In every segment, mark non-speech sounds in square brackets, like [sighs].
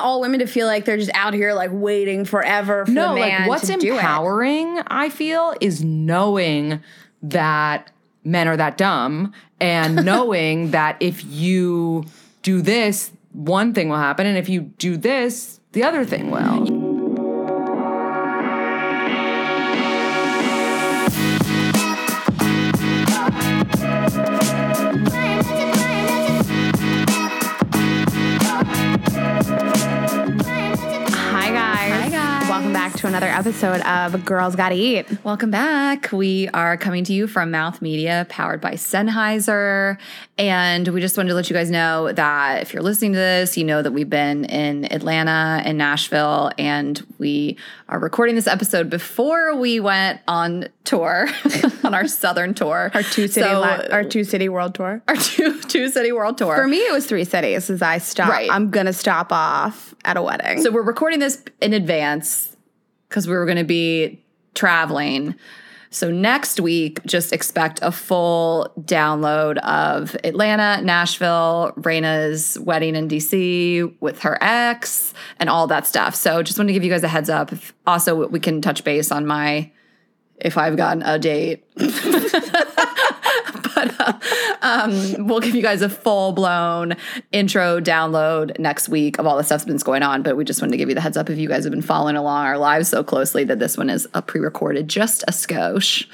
want all women to feel like they're just out here like waiting forever for no, like what's to empowering, I feel, is knowing that men are that dumb and [laughs] knowing that if you do this, one thing will happen, and if you do this, the other thing will. Another episode of Girls Gotta Eat. Welcome back. We are coming to you from Mouth Media, powered by Sennheiser. And we just wanted to let you guys know that if you're listening to this, you know that we've been in Atlanta and Nashville, and we are recording this episode before we went on tour, [laughs] on our southern tour. Our two city So- li- our two city world tour. our two, two city world tour. For me, it was three cities. As I stop, Right. I'm gonna stop off at a wedding. So we're recording this in advance because we were going to be traveling. So next week, just expect a full download of Atlanta, Nashville, Rayna's wedding in DC with her ex, and all that stuff. So just want to give you guys a heads up. Also, we can touch base on my if I've gotten a date. [laughs] but uh, um, we'll give you guys a full blown intro download next week of all the stuff that's been going on. But we just wanted to give you the heads up if you guys have been following along our lives so closely that this one is a pre recorded, just a skosh.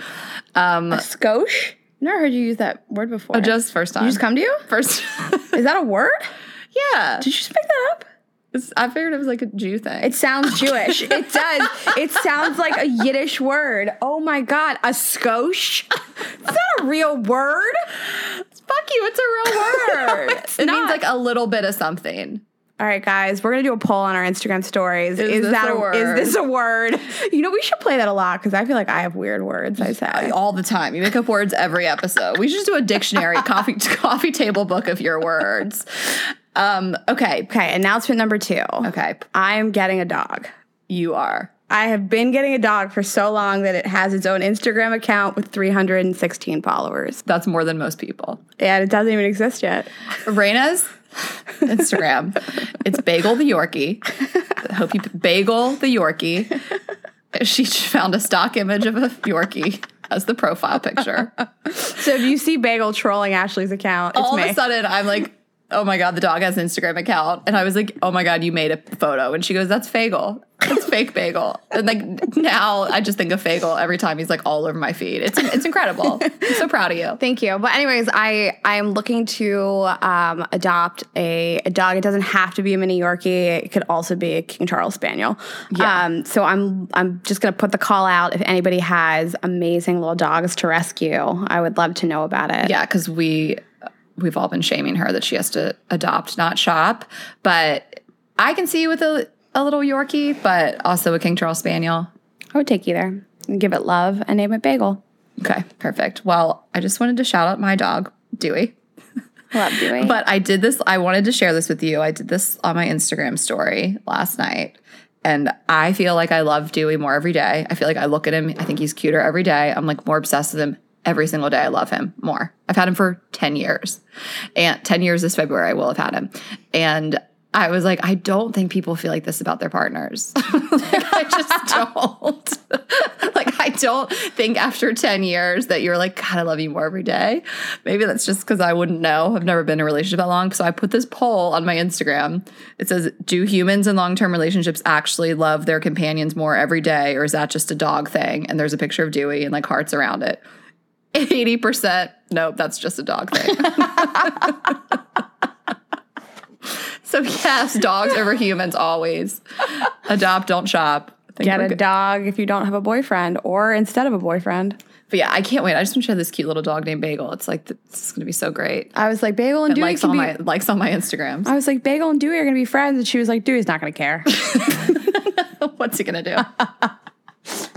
Um, Skosh? Never heard you use that word before. just first time. Did you just come to you? first. Is that a word? [laughs] yeah. Did you just pick that up? It's- I figured it was like a Jew thing. It sounds [laughs] Jewish. it does. It sounds like a Yiddish word. Oh my god, a skosh? Is that a real word? Fuck you, it's a real [laughs] word. it's it not. means like a little bit of something. All right, guys, we're gonna do a poll on our Instagram stories. Is, this that a a, word? is this a word? You know, we should play that a lot because I feel like I have weird words. I say. all the time. You make up words every episode. We should just do a dictionary, [laughs] coffee coffee table book of your words. Um, okay. Okay, announcement number two. Okay. I'm getting a dog. You are. I have been getting a dog for so long that it has its own Instagram account with 316 followers. That's more than most people. And it doesn't even exist yet. Rayna's Instagram. It's Bagel the Yorkie. I hope you Bagel the Yorkie. She found a stock image of a Yorkie as the profile picture. So if you see Bagel trolling Ashley's account, it's All me. of a sudden, I'm like, oh my God, the dog has an Instagram account. And I was like, oh my God, you made a photo. And she goes, that's Fagel. That's [laughs] fake bagel. And like now I just think of Fagel every time he's like all over my feed. It's it's incredible. I'm so proud of you. [laughs] Thank you. But anyways, I I am looking to um, adopt a, a dog. It doesn't have to be a mini Yorkie. It could also be a King Charles Spaniel. Yeah. Um, so I'm I'm just gonna put the call out. If anybody has amazing little dogs to rescue, I would love to know about it. Yeah, because we we've all been shaming her that she has to adopt, not shop. But I can see you with a, a little Yorkie, but also a King Charles Spaniel. I would take either. And give it love and name it Bagel. Okay, perfect. Well, I just wanted to shout out my dog, Dewey. Love Dewey. [laughs] But I did this, I wanted to share this with you. I did this on my Instagram story last night. And I feel like I love Dewey more every day. I feel like I look at him, I think he's cuter every day. I'm like more obsessed with him every single day. I love him more. I've had him for 10 years. And 10 years this February, I will have had him. And I was like, I don't think people feel like this about their partners. [laughs] like, I just [laughs] don't. [laughs] like, I don't think after 10 years that you're like, God, I love you more every day. Maybe that's just because I wouldn't know. I've never been in a relationship that long. So I put this poll on my Instagram. It says, Do humans in long term relationships actually love their companions more every day? Or is that just a dog thing? And there's a picture of Dewey and like hearts around it. 80%, nope, that's just a dog thing. [laughs] so, yes, dogs over humans always. Adopt, don't shop. Get a good. dog if you don't have a boyfriend or instead of a boyfriend. But yeah, I can't wait. I just want to have this cute little dog named Bagel. It's like, this is going to be so great. I was like, Bagel and Dewey likes on be. my likes on my Instagrams. I was like, Bagel and Dewey are gonna be friends, and she was like, Dewey's not gonna care. [laughs] What's he gonna do?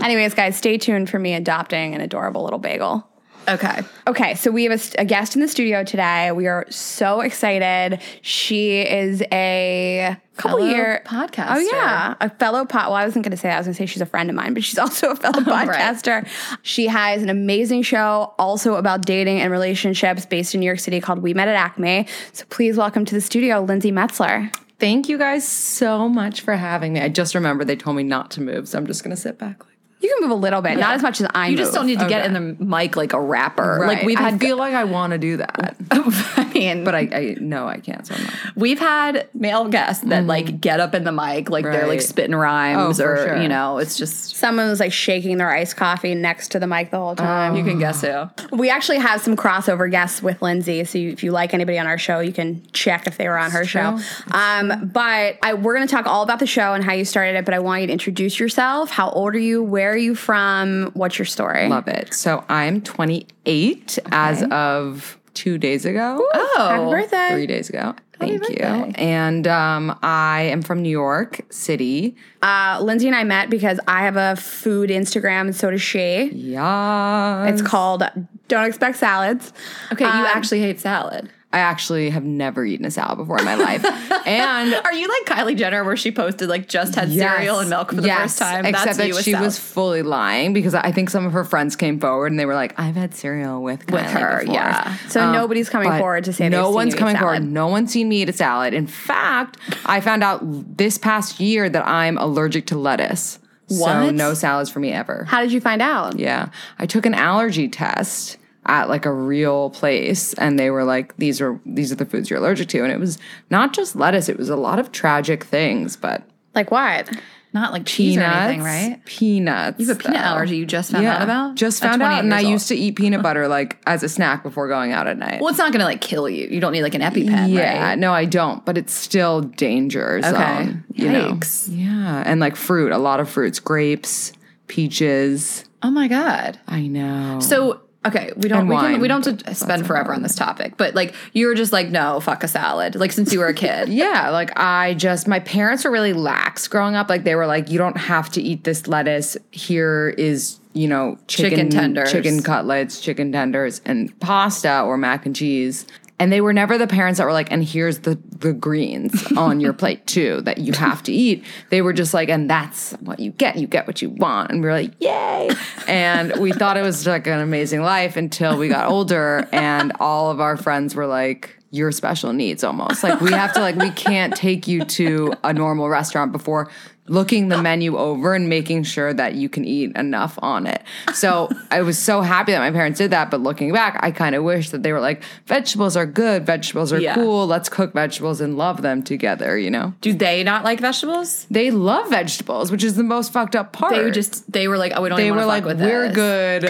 [laughs] Anyways, guys, stay tuned for me adopting an adorable little bagel. Okay. Okay, so we have a, a guest in the studio today. We are so excited. She is a couple Fellow year podcaster. Oh yeah, a fellow pod. Well, I wasn't going to say that. I was going to say she's a friend of mine, but she's [laughs] also a fellow [laughs] right. podcaster. She has an amazing show, also about dating and relationships, based in New York City, called We Met at Acme. So please welcome to the studio, Lindsey Metselaar. Thank you guys so much for having me. I just remember they told me not to move, so I'm just gonna sit back. You can move a little bit, not as much as I You just don't need to get in the mic like a rapper. Like we've I had feel like I want to do that, [laughs] I mean, but I, I no, I can't. So we've had male guests that like get up in the mic like they're like spitting rhymes Oh, or sure. you know, it's just Someone was like shaking their iced coffee next to the mic the whole time. you can guess who. We actually have some crossover guests with Lindsey, so you, if you like anybody on our show, you can check if they were on her show. Um, but I, we're going to talk all about the show and how you started it. But I want you to introduce yourself. How old are you? Where are you from? What's your story? Love it. So I'm 28 as of two days ago. Oh, Happy birthday! Three days ago. Thank you. And um, I am from New York City. Uh, Lindsay and I met because I have a food Instagram, and so does she. Yeah. It's called Don't Expect Salads. Okay, you Um, actually hate salad. I actually have never eaten a salad before in my life. [laughs] and Are you like Kylie Jenner where she posted like just had cereal and milk for the Yes, first time? Except That's that she salad. was fully lying because I think some of her friends came forward and they were like, "I've had cereal with with her, before." yeah. So nobody's coming Um, forward to say no one's coming forward. No one's seen me eat a salad. In fact, I found out this past year that I'm allergic to lettuce. What? So no salads for me ever. How did you find out? Yeah. I took an allergy test at like a real place and they were like these are these are the foods you're allergic to and it was not just lettuce it was a lot of tragic things but Like what? not like cheese peanuts or anything, right? peanuts You have a peanut though. allergy you just found out about? just found out and i old. used to eat peanut butter like as a snack before going out at night Well, it's not gonna like kill you. You don't need like an EpiPen, yeah, right? no, I don't, but it's still dangerous. Okay. um, you know. Yeah, and like fruit, a lot of fruits, grapes, peaches. Oh my god. I know. So okay, we don't we, can, we don't have to spend forever on this topic, but like you were just like no fuck a salad like since you were a kid. [laughs] yeah, like I just my parents were really lax growing up. Like they were like, you don't have to eat this lettuce. Here is you know chicken, Chicken tenders. chicken cutlets, chicken tenders, and pasta or mac and cheese. And they were never the parents that were like, and here's the the greens on your [laughs] plate too that you have to eat. They were just like, and that's what you get. You get what you want. And we were like, yay! And we thought it was like an amazing life until we got older, and all of our friends were like, you're special needs almost. Like we have to like we can't take you to a normal restaurant before looking the menu over and making sure that you can eat enough on it. So I was so happy that my parents did that, but looking back, I kind of wish that they were like vegetables are good, vegetables are Yeah. cool, let's cook vegetables and love them together, you know. Do they not like vegetables? They love vegetables, which is the most fucked up part. They just they were like oh we don't they even were like, fuck with we're this.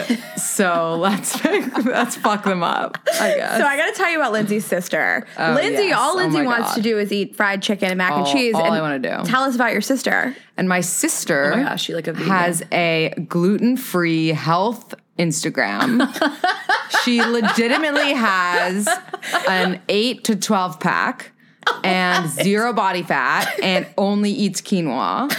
good, so [laughs] let's let's fuck them up. I guess. So I got to tell you about Lindsey's sister. Oh, Lindsey, yes. all Oh Lindsey my wants God. to do is eat fried chicken and mac and cheese. all and I wanna do. Tell us about your sister. And my sister Oh my gosh, she like a has a gluten free health Instagram. [laughs] she legitimately has an 8 to 12 pack and zero body fat and [laughs] only eats quinoa.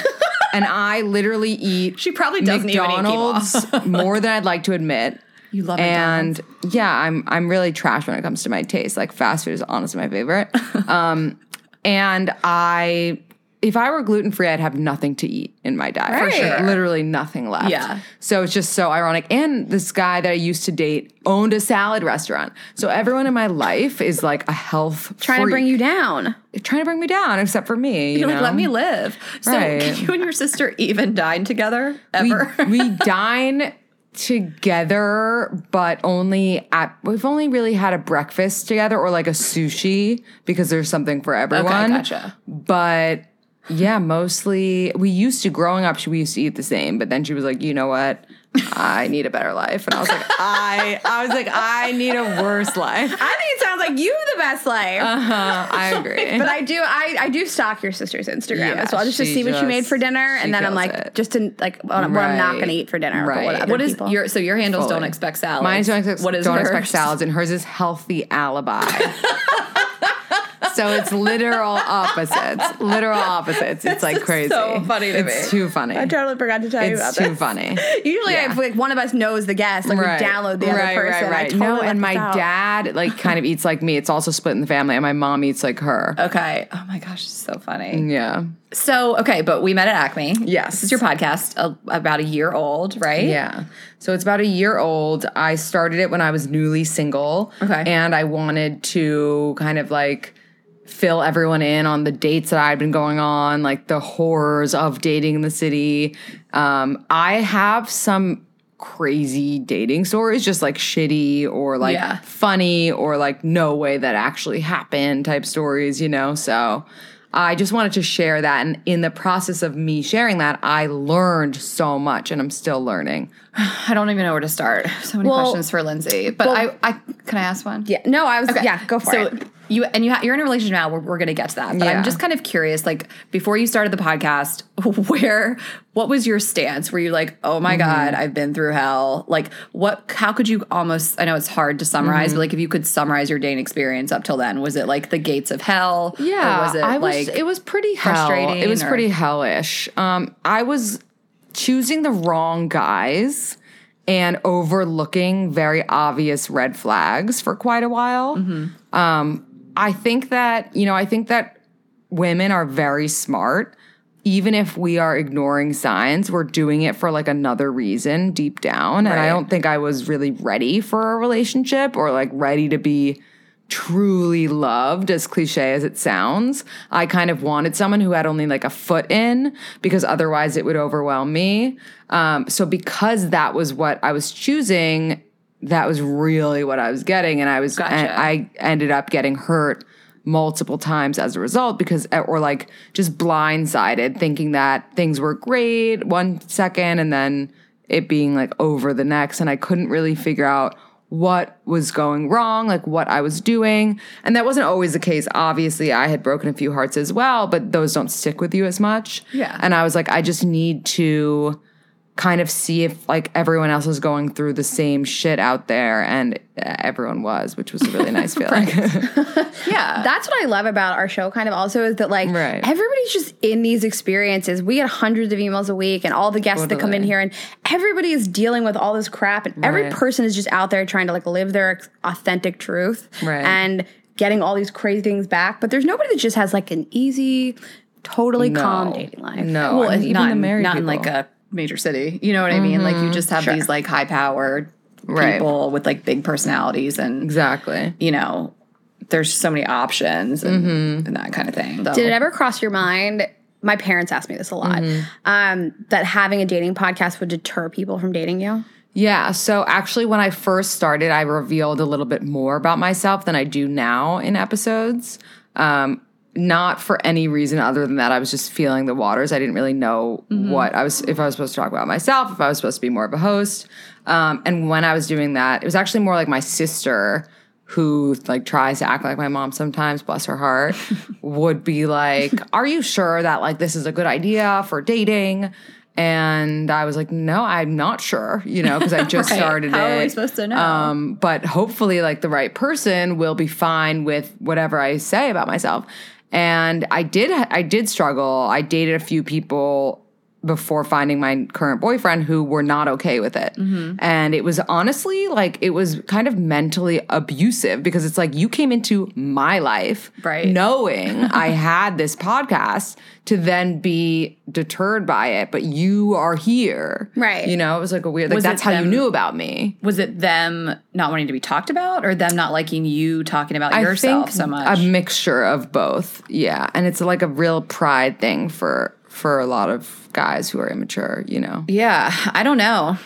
And I literally eat She probably doesn't even eat McDonald's [laughs] more than I'd like to admit. You love it. and yeah, I'm I'm really trash when it comes to my taste. Like fast food is honestly my favorite. um, and I, if I were gluten free, I'd have nothing to eat in my diet. For sure. literally nothing left. Yeah. So it's just so ironic. And this guy that I used to date owned a salad restaurant. So everyone in my life is like a health Trying to bring you down. trying to bring me down, except for me. You You're like, let me live. So Right. can you and your sister even dine together ever? we, we [laughs] dine together, but only at we've only really had a breakfast together or like a sushi because there's something for everyone. gotcha. But yeah, mostly we used to growing up. We used to eat the same, but then she was like, you know what? I need a better life, and I was like, [laughs] I, I was like, I need a worse life. I think it sounds like you have the best life. Uh, I [laughs] agree. but I do, I, I do stalk your sister's Instagram Yeah, as well, just to she see what you made for dinner, and then I'm like, it. just to like what, I'm- what I'm not going to eat for dinner. But what Right. what is people- your so your handles don't expect salads? Mine is don't expect, What is don't hers? expect salads, and hers is healthy alibi. [laughs] [laughs] so it's literal opposites. Literal opposites. It's like crazy. so funny to it's me. too funny. I totally forgot to tell you about it's too this. funny. [laughs] Usually, Yeah. if like one of us knows the guest, like we download the other right, person. Right, I right. totally no, and my out. dad like kind of eats like me. It's also split in the family, and my mom eats like her. [laughs] Okay. Oh my gosh, it's so funny. Yeah. So okay, but we met at Acme. Yes. This is your podcast, uh, about a year old, right? Yeah. So it's about a year old. I started it when I was newly single. Okay. And I wanted to kind of like fill everyone in on the dates that I'd been going on, like the horrors of dating in the city. Um, I have some crazy dating stories, just like shitty or like Yeah. funny or like no way that actually happened type stories, you know? So I just wanted to share that. And in the process of me sharing that, I learned so much and I'm still learning. [sighs] I don't even know where to start. So many Well- questions for Lindsey. But well- I, I can I ask one? Yeah. No, I was. Okay. Yeah, go for so it. You and you ha- you're in a relationship now. We're, we're going to get to that, but Yeah. I'm just kind of curious. Like before you started the podcast, [laughs] where what was your stance? Were you like, oh Mm-hmm. my god, I've been through hell? Like what? How could you almost? I know it's hard to summarize, Mm-hmm. but like if you could summarize your dating experience up till then, was it like the gates of hell? or was it I was, like it was pretty hell. frustrating It was or- pretty hellish. Um, I was choosing the wrong guys and overlooking very obvious red flags for quite a while. Mm-hmm. Um, I think that you know, I think that women are very smart. Even if we are ignoring signs, we're doing it for like another reason deep down. And I don't think I was really ready for a relationship or like ready to be truly loved, as cliche as it sounds. I kind of wanted someone who had only like a foot in because otherwise it would overwhelm me. Um, so, because that was what I was choosing, that was really what I was getting. And I was, Gotcha. and I ended up getting hurt multiple times as a result because uh, or like just blindsided thinking that things were great one second and then it being like over the next and I couldn't really figure out what was going wrong like what I was doing and that wasn't always the case obviously I had broken a few hearts as well but those don't stick with you as much Yeah. and I was like I just need to kind of see if like everyone else was going through the same shit out there and uh, everyone was which was a really [laughs] nice feeling [laughs] yeah. That's what I love about our show, kind of also, is that like Right. everybody's just in these experiences. We get hundreds of emails a week, and all the guests that come in here, and everybody is dealing with all this crap, and every person is just out there trying to like live their authentic truth, Right. and getting all these crazy things back. But there's nobody that just has like an easy, totally calm dating life. No, well, I mean, and not, the in, married not in people. like a major city. You know what I mean? Like you just have Sure. these like high powered Right. people with like big personalities and exactly. you know, there's so many options and, and that kind of thing. Did it ever cross your mind? My parents ask me this a lot. Mm-hmm. Um, that having a dating podcast would deter people from dating you. Yeah. So actually, when I first started, I revealed a little bit more about myself than I do now in episodes. Um, not for any reason other than that I was just feeling the waters. I didn't really know what I was if I was supposed to talk about myself, if I was supposed to be more of a host. Um, and when I was doing that, it was actually more like my sister who like tries to act like my mom sometimes, bless her heart, [laughs] would be like, "Are you sure that like this is a good idea for dating?" And I was like, "No, I'm not sure," you know, because I [laughs] just Right. started How it. are we supposed to know? Um, but hopefully, like the right person will be fine with whatever I say about myself. And I did, I did struggle. I dated a few people before finding my current boyfriend who were not okay with it. Mm-hmm. And it was honestly like it was kind of mentally abusive because it's like you came into my life Right. knowing [laughs] I had this podcast to then be deterred by it, but you are here. Right. You know, it was like a weird like Was that's how you knew about me. Was it them not wanting to be talked about or them not liking you talking about yourself so much? A mixture of both. Yeah. And it's like a real pride thing for for a lot of guys who are immature, you know. Yeah, I don't know.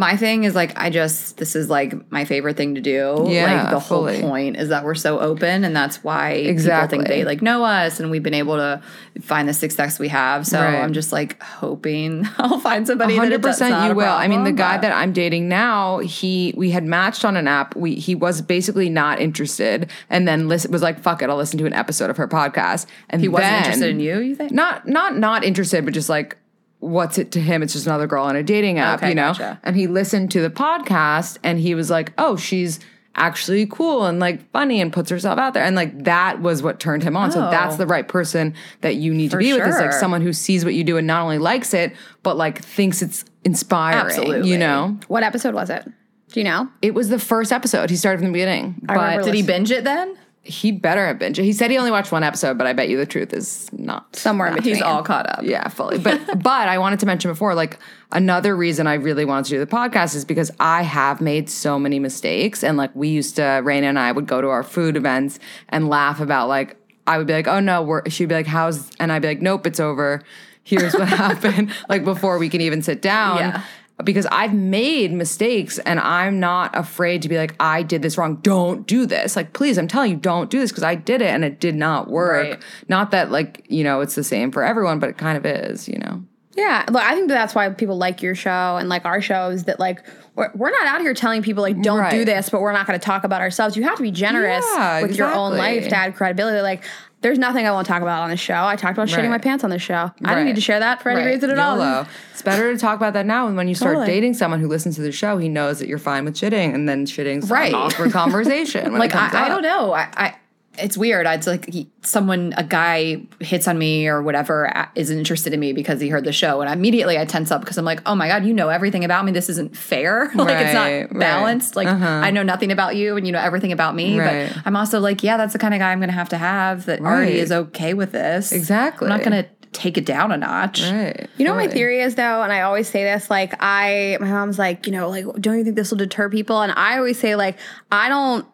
My thing is like I just this is like my favorite thing to do. Yeah, like the fully. whole point is that we're so open, and that's why Exactly. people think they like know us, and we've been able to find the success we have. So Right. I'm just like hoping [laughs] I'll find somebody. Hundred percent, you will. I mean, the problem, guy but- that I'm dating now, he we had matched on an app. We he was basically not interested, and then listen, was like, "Fuck it, I'll listen to an episode of her podcast." And he wasn't then- interested in you. You think? Not not not interested, but just like what's it to him? It's just another girl on a dating app, Okay, you know. gotcha. And he listened to the podcast, and he was like, "Oh, she's." actually cool and like funny and puts herself out there and like that was what turned him on so Oh. that's the right person that you need to be with is like someone who sees what you do and not only likes it but like thinks it's inspiring Absolutely. you know What episode was it? Do you know? it was the first episode he started from the beginning I but Did he binge it then? He better have been he said he only watched one episode but i bet you the truth is not Somewhere in between. He's all caught up. yeah, fully. But [laughs] but I wanted to mention before, like another reason I really wanted to do the podcast is because I have made so many mistakes, and like we used to, Rayna and I would go to our food events and laugh about like I would be like, oh no, we're, she'd be like, how's, and I'd be like, nope, it's over. Here's what [laughs] happened. Like before we can even sit down. Yeah. Because I've made mistakes and I'm not afraid to be like, I did this wrong. Don't do this. Like, please, I'm telling you, don't do this because I did it and it did not work. Right. Not that, like, you know, it's the same for everyone, but it kind of is, you know? Yeah, look, I think that's why people like your show and like our shows. That like we're, we're not out here telling people like don't do this, but we're not going to talk about ourselves. You have to be generous Yeah, with your own life to add credibility. Like, there's nothing I won't talk about on the show. I talked about shitting Right. my pants on the show. I don't need to share that for any Right. reason at all. YOLO. It's better to talk about that now. And when you start Totally. dating someone who listens to the show, he knows that you're fine with shitting, and then shitting's Right. an awkward conversation. like I, I don't know. I, I it's weird. I'd like he, someone a guy hits on me or whatever is interested in me because he heard the show, and immediately I tense up because I'm like, oh my god, you know everything about me. This isn't fair. [laughs] like it's Right, not right. balanced. Like uh-huh. I know nothing about you, and you know everything about me. Right. But I'm also like, yeah, that's the kind of guy I'm going to have to have that already is okay with this. Exactly. I'm not going to take it down a notch. Right. You know what my theory is though, and I always say this, like I my mom's like, you know, like don't you think this will deter people? And I always say like I don't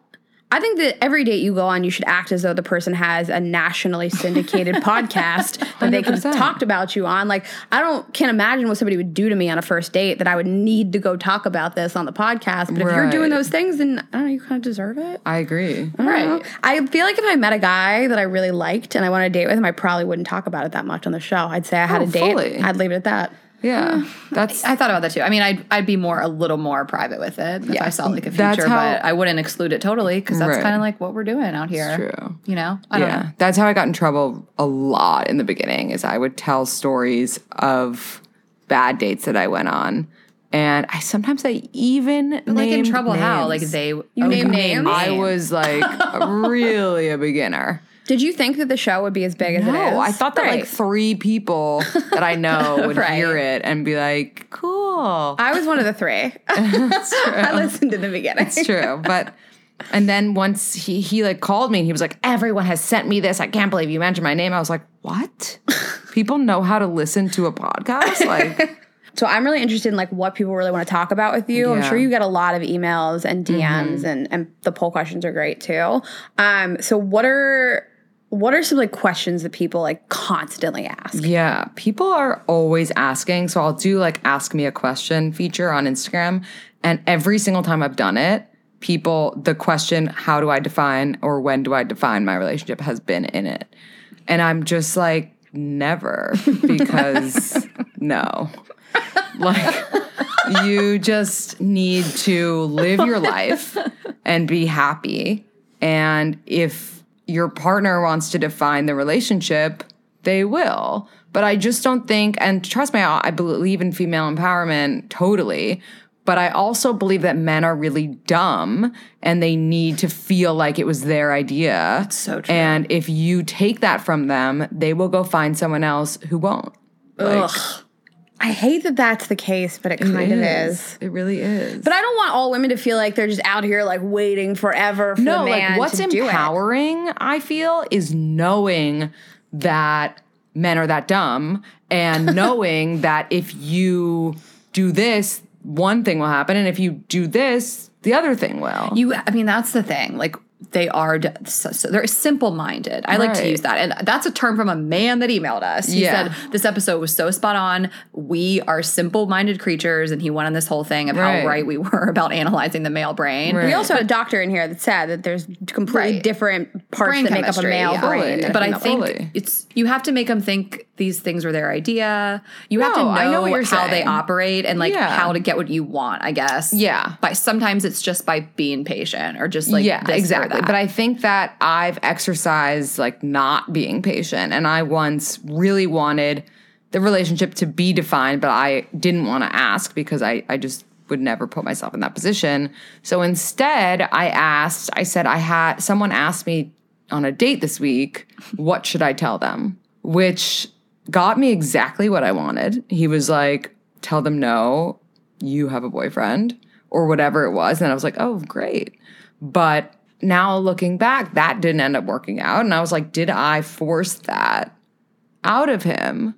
I think that every date you go on, you should act as though the person has a nationally syndicated [laughs] podcast that they can 100%. about you on. Like, I don't can't imagine what somebody would do to me on a first date that I would need to go talk about this on the podcast. But if you're doing those things, then I don't know, you kind of deserve it. I agree. I Right. know. I feel like if I met a guy that I really liked and I wanted to date with him, I probably wouldn't talk about it that much on the show. I'd say I had Oh, a date. fully. I'd leave it at that. Yeah. That's I thought about that too. I mean, I'd, I'd be more a little more private with it if I saw like a future, how- but I wouldn't exclude it totally because that's Right. kind of like what we're doing out here. true. You know, I don't yeah. know. That's how I got in trouble a lot in the beginning is I would tell stories of bad dates that I went on. And I sometimes I even Like in trouble, how like they You oh, name names? I was like [laughs] really a beginner. Did you think that the show would be as big as it is? No, I thought that like three people that I know [laughs] would Right. hear it and be like, cool. I was one of the three. That's [laughs] true. [laughs] I listened in the beginning. It's true. But and then once he he like called me and he was like, Everyone has sent me this. I can't believe you mentioned my name. I was like, What? People know how to listen to a podcast? Like So I'm really interested in like what people really want to talk about with you. I'm sure you get a lot of emails and DMs and and the poll questions are great too. Um so what are what are some like questions that people like constantly ask? Yeah, people are always asking. So I'll do like ask me a question feature on Instagram. And every single time I've done it, people, the question, how do I define or when do I define my relationship has been in it. And I'm just like, never, [laughs] because no. Like, you just need to live your life and be happy. And if your partner wants to define the relationship, they will. But I just don't think, and trust me, I believe in female empowerment totally. But I also believe that men are really dumb and they need to feel like it was their idea. That's so true. And if you take that from them, they will go find someone else who won't. Like, I hate that that's the case, but it kind of is. It really is. But I don't want all women to feel like they're just out here like waiting forever for no, like what's to do it. empowering, I feel, is knowing that men are that dumb and [laughs] knowing that if you do this, one thing will happen, and if you do this, the other thing will. You, I mean, that's the thing. Like they are, so, so they're simple minded. I like to use that, and that's a term from a man that emailed us. He Yeah. said this episode was so spot on. We are simple minded creatures, and he went on this whole thing of Right. how right we [laughs] were about analyzing the male brain. Right. We also had a doctor in here that said that there's completely Right. different parts Brain that make up a male yeah. brain. Totally. But I think brain. It's you have to make them think these things are their idea. You have to know, know how they operate and like Yeah. how to get what you want. I guess. Yeah. But sometimes it's just by being patient or just like yeah, exactly. But I think that I've exercised like not being patient, and I once really wanted the relationship to be defined, but I didn't want to ask because I I just would never put myself in that position. So instead, I asked. I said I had someone asked me on a date this week, what should I tell them? Which got me exactly what I wanted. He was like, tell them no, you have a boyfriend or whatever it was. And I was like, oh, great. But now looking back, that didn't end up working out. And I was like, did I force that out of him?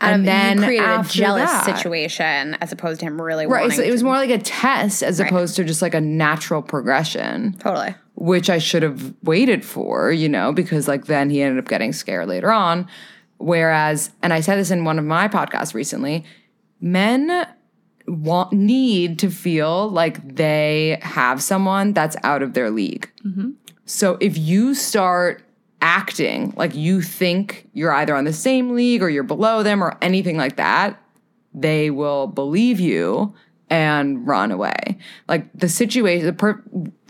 And um, and then you created a jealous that- situation as opposed to him really Right. So it was more like a test as opposed to just like a natural progression, totally. which I should have waited for, you know, because like then he ended up getting scared later on. Whereas, and I said this in one of my podcasts recently, men want need to feel like they have someone that's out of their league. Mm-hmm. So if you start acting like you think you're either on the same league or you're below them or anything like that, they will believe you and run away. Like the situation, the per,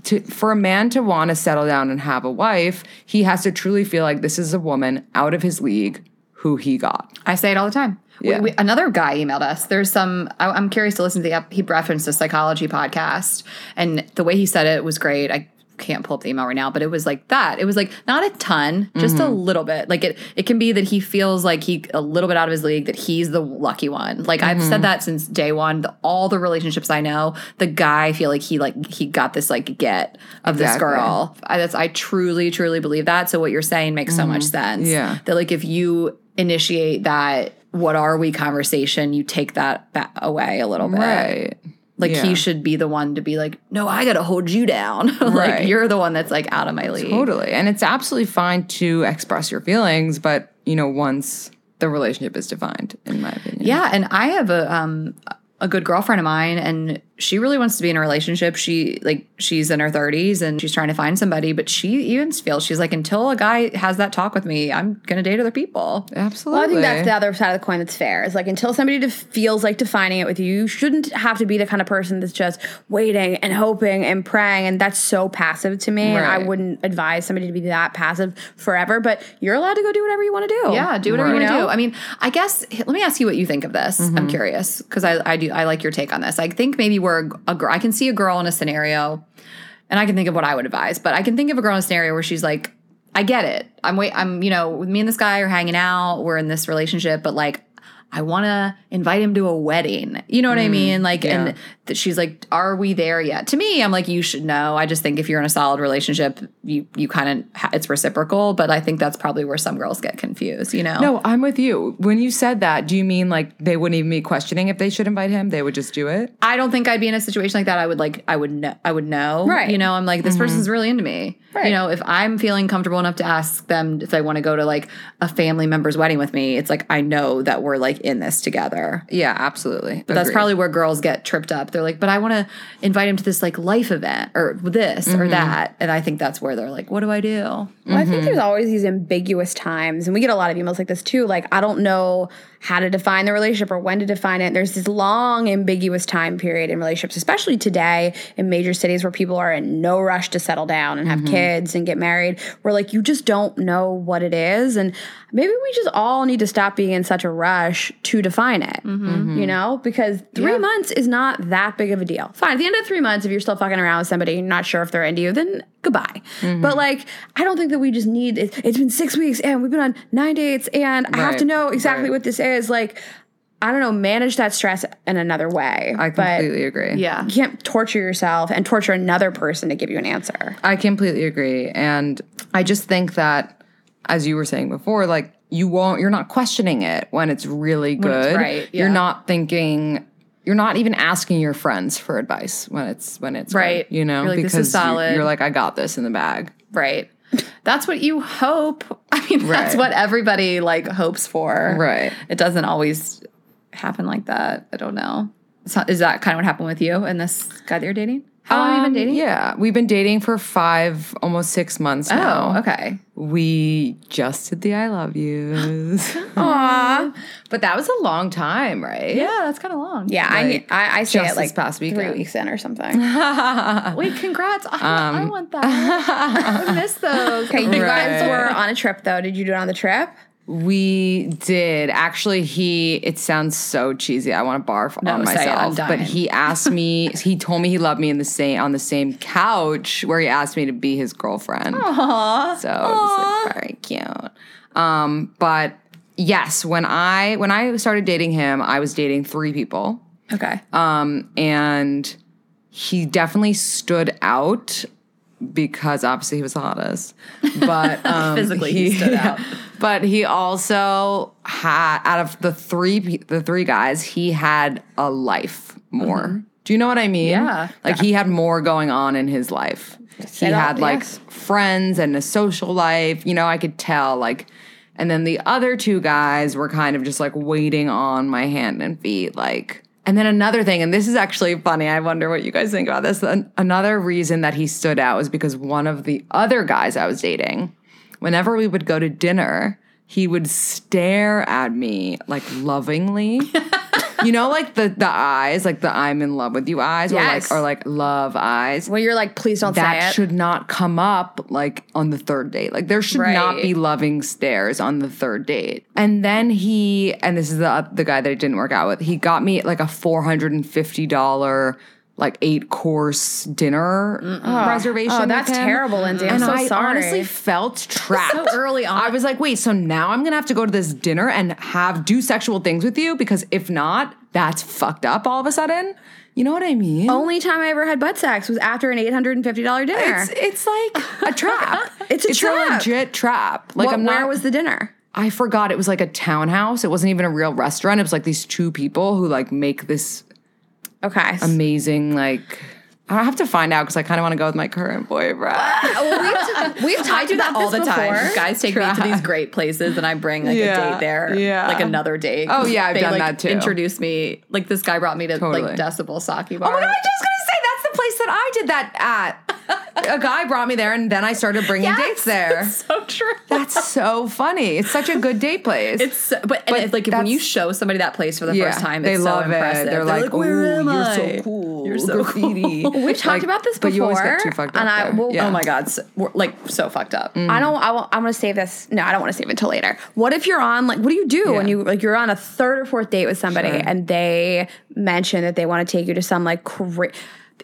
to, for a man to want to settle down and have a wife, he has to truly feel like this is a woman out of his league who he got. I say it all the time. Yeah. we- another guy emailed us. There's some. I, I'm curious to listen to the. He referenced a psychology podcast, and the way he said it was great. I can't pull up the email right now, but it was like that. It was like not a ton, just Mm-hmm. a little bit. Like it. It can be that he feels like he a little bit out of his league. That he's the lucky one. Like I've Mm-hmm. said that since day one. The, all the relationships I know, the guy I feel like he like he got this like get of this girl. I, that's I truly truly believe that. So what you're saying makes so much sense. Mm-hmm. Yeah. that like if you initiate that what are we conversation you take that ba- away a little bit Right. like Yeah. he should be the one to be like no i gotta hold you down [laughs] like Right. you're the one that's like out of my league Totally. And it's absolutely fine to express your feelings, but you know, once the relationship is defined, in my opinion. yeah and i have a um a good girlfriend of mine and she really wants to be in a relationship she like she's in her 30s and she's trying to find somebody but she even feels she's like until a guy has that talk with me i'm gonna date other people Absolutely. Well, I think that's the other side of the coin that's fair. Is like until somebody def- feels like defining it with you, you shouldn't have to be the kind of person that's just waiting and hoping and praying. And that's so passive to me. And I wouldn't advise somebody to be that passive forever. But you're allowed to go do whatever you want to do. Yeah, do whatever Right. you want to You know? do. I mean, I guess let me ask you what you think of this. I'm mm-hmm. curious because I, I do I like your take on this. I think maybe we're a girl. I can see a girl in a scenario, and I can think of what I would advise. But I can think of a girl in a scenario where she's like, I get it. I'm wait. I'm you know, me and this guy are hanging out. We're in this relationship, but like. I want to invite him to a wedding. You know what I mm, mean? Like, yeah. and th- she's like, "Are we there yet?" To me, I'm like, "You should know." I just think if you're in a solid relationship, you you kind of it's reciprocal. But I think that's probably where some girls get confused. You know? No, I'm with you. When you said that, do you mean like they wouldn't even be questioning if they should invite him? They would just do it? I don't think I'd be in a situation like that. I would like I would know I would know. Right. You know, I'm like, this mm-hmm. person's really into me. Right. You know, if I'm feeling comfortable enough to ask them if they want to go to like a family member's wedding with me, it's like I know that we're like in this together. Yeah, absolutely. But that's probably where girls get tripped up. They're like, but I want to invite him to this like life event or this or mm-hmm. that. And I think that's where they're like, what do I do? Well, I think mm-hmm. there's always these ambiguous times, and we get a lot of emails like this too. Like, I don't know how to define the relationship or when to define it. There's this long, ambiguous time period in relationships, especially today in major cities where people are in no rush to settle down and have mm-hmm. kids and get married, where like you just don't know what it is. And maybe we just all need to stop being in such a rush to define it, mm-hmm. you mm-hmm. know? Because three months is not that big of a deal. Fine, at the end of three months, if you're still fucking around with somebody, you're not sure if they're into you, then goodbye. But like, I don't think that we just need it. It's been six weeks and we've been on nine dates and I have to know exactly right. what this is. Is like, I don't know, manage that stress in another way. I but completely agree. Yeah. you can't torture yourself and torture another person to give you an answer. I completely agree. And I just think that, as you were saying before, like you won't, you're not questioning it when it's really good. it's right, yeah. You're not thinking, you're not even asking your friends for advice when it's, when it's good, Right. you know, You're like, this is because you- solid. you're like, I got this in the bag. Right. That's what you hope. [laughs] I mean, that's Right. what everybody like hopes for. Right. It doesn't always happen like that. I don't know. So, is that kind of what happened with you and this guy that you're dating? How long have you Um, been dating? Yeah. We've been dating for five, almost six months now. Oh, okay. We just did the I love yous. [laughs] Aww. but that was a long time, right? Yeah, that's kind of long. Yeah, Like, I, I I say just it like past three weeks in or something. [laughs] Wait, congrats. I, I want that. I miss [laughs] those. Okay, you guys were on a trip though. Did you do it on the trip? We did. Actually, he, it sounds so cheesy. I want to barf on say it, I'm myself. But he asked me, [laughs] he told me he loved me in the same, on the same couch where he asked me to be his girlfriend. Aww. So it was like very cute. Um, but yes, when I, when I started dating him, I was dating three people. Okay. Um, and he definitely stood out because obviously he was the hottest, but [laughs] um, Physically, he stood out. [laughs] But he also had out of the three the three guys, he had a life more. Do you know what I mean? Mm-hmm. Yeah. like he had more going on in his life. He up, had like yes. friends and a social life. You know, I could tell like. And then the other two guys were kind of just like waiting on my hand and feet, like. And then another thing, and this is actually funny. I wonder what you guys think about this. An- another reason that he stood out was because one of the other guys I was dating, whenever we would go to dinner, he would stare at me like lovingly. [laughs] you know, like the the eyes, like the I'm in love with you eyes, Yes. or like or like love eyes When you're like, please don't say that should not come up like on the third date. Like there should not be loving stares on the third date. And then he and this is the the guy that it didn't work out with. He got me like a four hundred and fifty dollar like eight course dinner oh, reservation. Oh, with that's him. terrible, Lindsey. I'm and so I sorry. honestly felt trapped So early on. I was like, wait, so now I'm gonna have to go to this dinner and have do sexual things with you because if not, that's fucked up all of a sudden. You know what I mean? Only time I ever had butt sex was after an eight hundred and fifty dollar dinner. It's it's like a trap. [laughs] It's a trap. legit trap. Like What- I'm not. where was the dinner? I forgot it was like a townhouse. It wasn't even a real restaurant. It was like these two people who like make this Okay. amazing like. I have to find out because I kind of want to go with my current boyfriend. well, we've, we've [laughs] talked do that about all the this time. before. Guys take me to these great places, and I bring like Yeah, a date there, yeah. like another date. Oh, yeah, I've they, done like, that too. Introduce me, like this guy brought me to Totally. like Decibel Sake Bar. Oh my god! I was just gonna say that's the place that I did that at. a guy brought me there, and then I started bringing dates there. so true. That's so funny. It's such a good date place. It's so, but, But it's like when you show somebody that place for the Yeah, first time, they it's love so it. impressive. They're like, "Where "Ooh, am you're I? so cool. You're so Graffiti." cool." [laughs] We've talked Like, about this but before, you always get too fucked up and I there. will. Oh yeah. Oh my god, so, like so fucked up. Mm. I don't. I will, I'm going to save this. No, I don't want to save it until later. What if you're on like? What do you do when Yeah. you like? You're on a third or fourth date with somebody, Sure. and they mention that they want to take you to some like. Cra-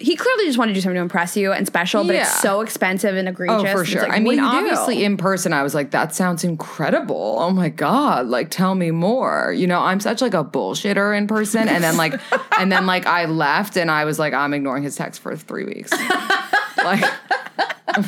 he clearly just wanted to do something to impress you and special, but it's so expensive and egregious. Oh, for sure. like, I mean, you do? obviously, in person, I was like, that sounds incredible. Oh my God. Like, tell me more. You know, I'm such like a bullshitter in person. And then, like, [laughs] and then, like, I left and I was like, I'm ignoring his text for three weeks. [laughs] like,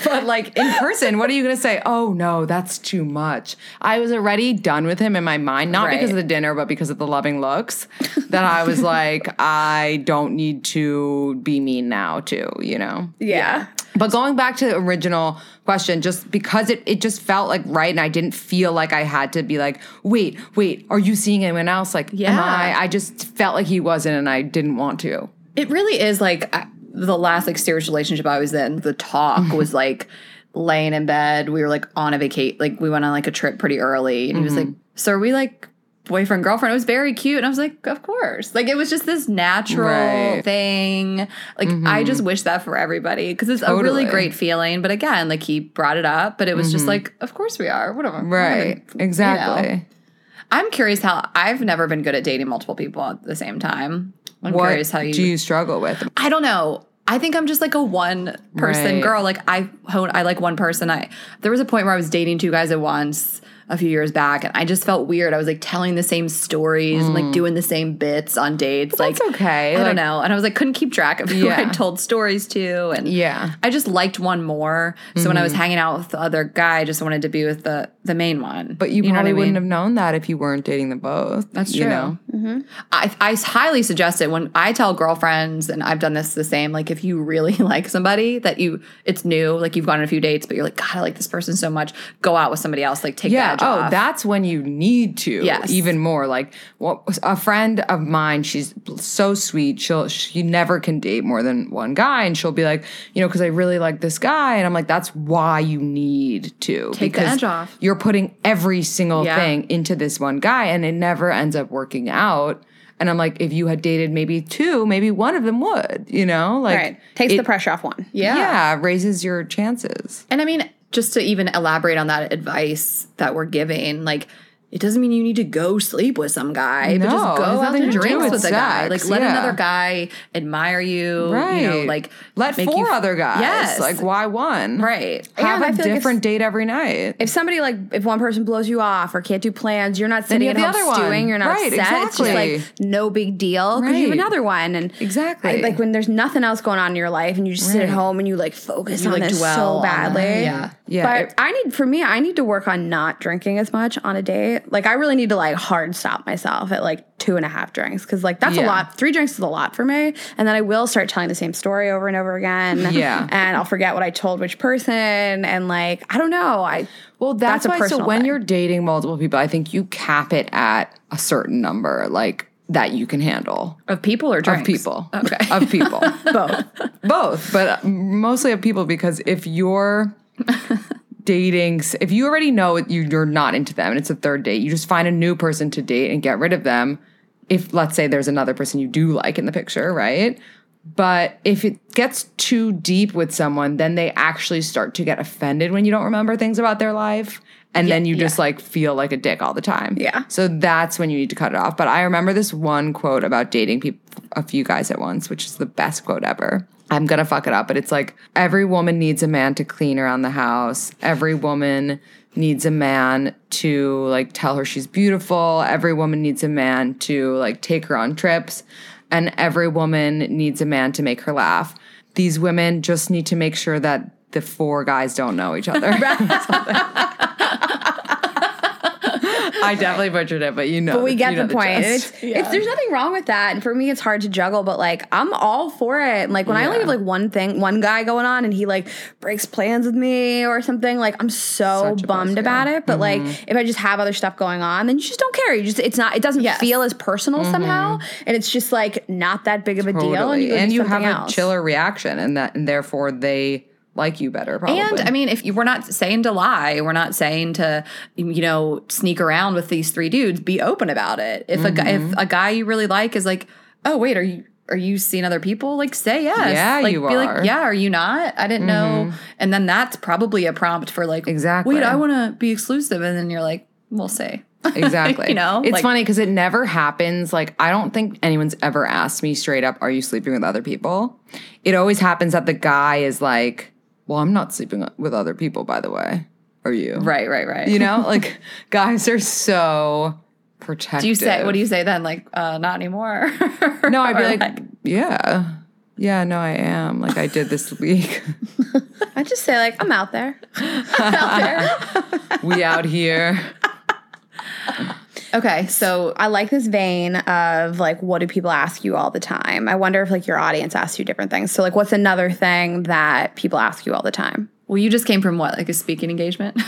but like in person, what are you going to say? Oh no, that's too much. I was already done with him in my mind, not because of the dinner, but because of the loving looks. that I was like, [laughs] I don't need to be mean now, too, you know? yeah. But going back to the original question, just because it, it just felt like right and I didn't feel like I had to be like, wait, wait, are you seeing anyone else? Like, am Yeah. I? I just felt like he wasn't and I didn't want to. It really is like I, the last like serious relationship I was in. The talk mm-hmm. was like laying in bed. We were like on a vacate, like we went on like a trip pretty early, and he was mm-hmm. like, "So are we like boyfriend girlfriend?" It was very cute, and I was like, "Of course!" Like it was just this natural Right. thing. Like I just mm-hmm. wish that for everybody because it's a really great feeling. But again, like he brought it up, but it was just like, "Of course we are." Whatever, Right. Whatever, you know. Exactly. I'm curious how I've never been good at dating multiple people at the same time. I'm What curious how you do you struggle with? I don't know. I think I'm just like a one person Right. girl. Like I hone I like one person. I there was a point where I was dating two guys at once a few years back and I just felt weird. I was like telling the same stories and like doing the same bits on dates. like Mm. that's okay. I Like- don't know. And I was like couldn't keep track of who Yeah. I told stories to and Yeah. I just liked one more. So when I was hanging out with the other guy, I just wanted to be with the the main one. But you, know what probably I wouldn't mean? have known that if you weren't dating them both. That's you true. know? I, I highly suggest it when I tell girlfriends, and I've done this the same. Like, if you really [laughs] like somebody that you, it's new, like you've gone on a few dates, but you're like, God, I like this person so much. Go out with somebody else. Like, take Yeah. Oh, off. that's when you need to. Yes. Even more. Like what a friend of mine. She's so sweet. She'll she never can date more than one guy, and she'll be like, you know, because I really like this guy, and I'm like, that's why you need to Take the because edge off. You're putting every single Yeah. thing into this one guy, and it never ends up working out. And I'm like, if you had dated maybe two, maybe one of them would. You know, like Right. Takes it- the pressure off one. yeah. yeah, raises your chances. And I mean, just to even elaborate on that advice that we're giving, like, it doesn't mean you need to go sleep with some guy, but No, just go out to drinks with with a guy. Like let yeah. another guy admire you. Right. You know, like let four you- other guys. Yes. Like why one? right. Have And a feel like if- different date every night. if somebody like if one person blows you off or can't do plans, you're not sitting at home the other one. stewing. You're not Right, upset. It's just like no big deal because you have another one. And Exactly. I- like when there's nothing else going on in your life and you just sit at home and you like focus You, on like, this dwell so badly. Yeah. Yeah, But it- I need for me, I need to work on not drinking as much on a date. Like I really need to like hard stop myself at like two and a half drinks because like that's a lot. Three drinks is a lot for me, and then I will start telling the same story over and over again. [laughs] Yeah. and I'll forget what I told which person, and like I don't know. I Well, that's, That's why. So when thing. you're dating multiple people, I think you cap it at a certain number, like that you can handle Of people or of drinks? people. Okay. of people, [laughs] both. both, but uh, mostly of people because if you're [laughs] dating, if you already know you, you're not into them and it's a third date, you just find a new person to date and get rid of them. If let's say there's another person you do like in the picture, right? But if it gets too deep with someone, then they actually start to get offended when you don't remember things about their life. And then you just like feel like a dick all the time. Yeah. So that's when you need to cut it off. But I remember this one quote about dating people, a few guys at once, which is the best quote ever. I'm gonna fuck it up, but it's like every woman needs a man to clean around the house. Every woman needs a man to like tell her she's beautiful. Every woman needs a man to like take her on trips. And every woman needs a man to make her laugh. These women just need to make sure that the four guys don't know each other. [laughs] [laughs] I definitely butchered it, but you know. But we get you know the point. And gist. It's, it's there's nothing wrong with that. And for me, it's hard to juggle. But like, I'm all for it. And like when I only have like one thing, one guy going on, and he like breaks plans with me or something, like I'm so Such bummed pussy. about it. But like, mm-hmm. if I just have other stuff going on, then you just don't care. You just it's not. It doesn't Yes. feel as personal mm-hmm. somehow, and it's just like not that big of a deal. And you, and you have something a else. chiller reaction, and that, and therefore they like you better. Probably. And I mean, if you, we're not saying to lie, we're not saying to, you know, sneak around with these three dudes. Be open about it. If a guy, if Mm-hmm. a guy you really like is like, oh wait, are you are you seeing other people? Like, say yes. Yeah, like, you be are. Mm-hmm. like, yeah, are you not? I didn't know. And then that's probably a prompt for like, Exactly. Wait, I want to be exclusive, and then you're like, we'll say. [laughs] Exactly. You know, it's like- funny because it never happens. Like, I don't think anyone's ever asked me straight up, Are you sleeping with other people? It always happens that the guy is like, Well, I'm not sleeping with other people, by the way. Are you? Right, right, right. You know, like, [laughs] guys are so protective. do you say what do you say then? Like, uh, not anymore. [laughs] No, I'd be Or like, Yeah. Yeah, no, I am. Like, I did this week. [laughs] I just say like I'm out there. I'm out there. we out here. Okay, so I like this vein of like, what do people ask you all the time? I wonder if like your audience asks you different things. So like, what's another thing that people ask you all the time? well, you just came from what, like a speaking engagement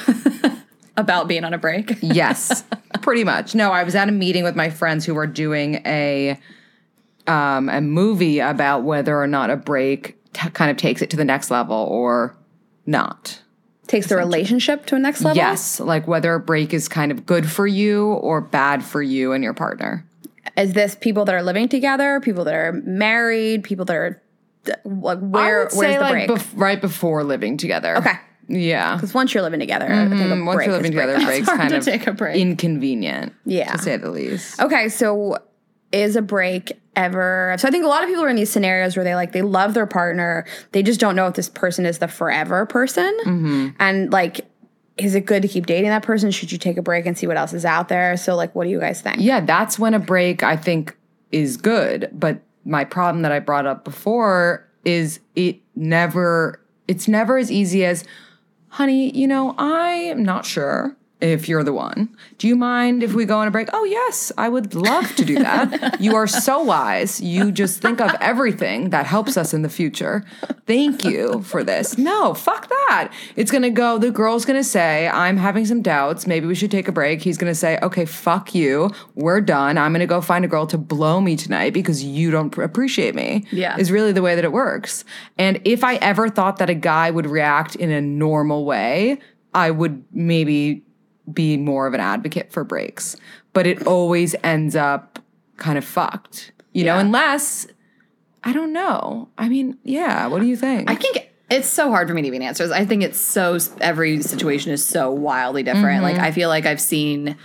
[laughs] about being on a break. [laughs] Yes, pretty much. No, I was at a meeting with my friends who were doing a um, a movie about whether or not a break t- kind of takes it to the next level or not. Takes the relationship to a next level. Yes, like whether a break is kind of good for you or bad for you and your partner. Is this people that are living together? People that are married? People that are like where? Where's the like break? bef- right before living together. Okay. Yeah. Because once you're living together, I think a Mm, Once you're is living break. together, [laughs] breaks kind of take a break. inconvenient. Yeah. To say the least. Okay, so is a break ever so I think a lot of people are in these scenarios where they like they love their partner, they just don't know if this person is the forever person. Mm-hmm. And like is it good to keep dating that person? Should you take a break and see what else is out there? So like what do you guys think? Yeah, that's when a break I think is good. But my problem that I brought up before is it never it's never as easy as honey, you know, I am not sure if you're the one. Do you mind if we go on a break? Oh, yes, I would love to do that. [laughs] you are so wise. You just think of everything that helps us in the future. Thank you for this. No, fuck that. It's going to go, the girl's going to say, I'm having some doubts. Maybe we should take a break. He's going to say, okay, fuck you. We're done. I'm going to go find a girl to blow me tonight because you don't appreciate me. Yeah. Is really the way that it works. And if I ever thought that a guy would react in a normal way, I would maybe be more of an advocate for breaks. But it always ends up kind of fucked, you know, unless I don't know. I mean, yeah, what do you think? I think it's so hard for me to even answer. I think it's so every situation is so wildly different. Like mm-hmm. I feel like I've seen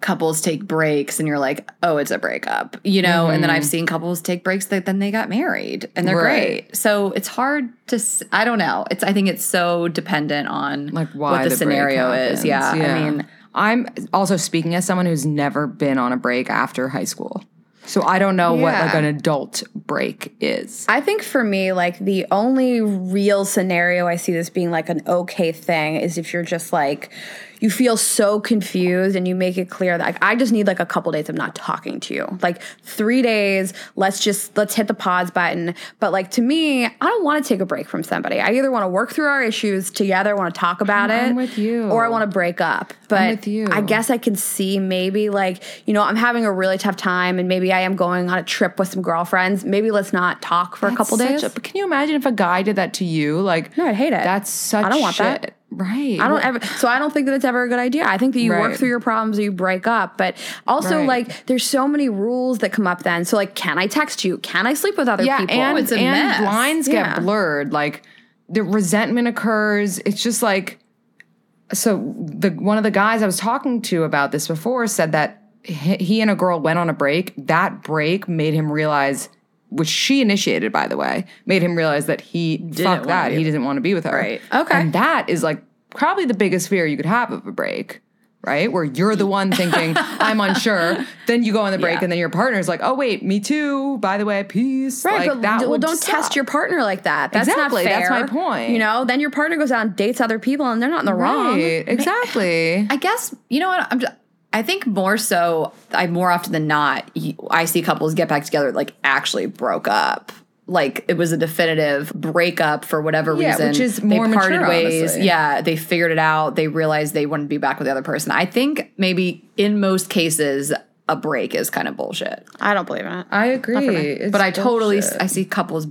couples take breaks and you're like, oh, it's a breakup, you know? And then I've mm-hmm. seen couples take breaks that then they got married and they're Right. great. So it's hard to, I don't know. It's, I think it's so dependent on like why what the, break scenario is. happens. Yeah. I mean, I'm also speaking as someone who's never been on a break after high school. So I don't know what like an adult break is. I think for me, like the only real scenario I see this being like an okay thing is if you're just like you feel so confused and you make it clear that like I just need like a couple days of not talking to you. Like 3 days, let's just let's hit the pause button. But like to me, I don't want to take a break from somebody. I either want to work through our issues together, want to talk about it, I'm with you. or I want to break up. But with you. I guess I can see maybe like, you know, I'm having a really tough time and maybe I am going on a trip with some girlfriends. Maybe let's not talk for a couple days. a- but can you imagine if a guy did that to you? Like, No, I'd hate it. That's such. I don't want shit. that. Right. I don't ever. So I don't think that it's ever a good idea. I think that you work through your problems, or you break up. But also, Right. like, there's so many rules that come up then. So like, can I text you? Can I sleep with other Yeah, people? and it's a and mess. lines Yeah. get blurred. Like the resentment occurs. It's just like so. The one of the guys I was talking to about this before said that he and a girl went on a break. That break made him realize. Which she initiated, by the way, made him realize that he fuck wanna that. He didn't want to be with her. Right. Okay. And that is like probably the biggest fear you could have of a break, right? Where you're the one thinking, [laughs] I'm unsure. Then you go on the break Yeah. and then your partner's like, oh, wait, me too. By the way, peace. Right, like, but that well, would don't suck. test your partner like that. That's Exactly, not fair. that's my point. You know, then your partner goes out and dates other people, and they're not in the wrong. Right, exactly. I guess you know what I'm. Just, I think more so. I more often than not, I see couples get back together like actually broke up. Like it was a definitive breakup for whatever Yeah, reason. which is they more parted mature, ways. honestly. Yeah, they figured it out. They realized they wouldn't be back with the other person. I think maybe in most cases a break is kind of bullshit. I don't believe in it. I agree. but I totally I see couples.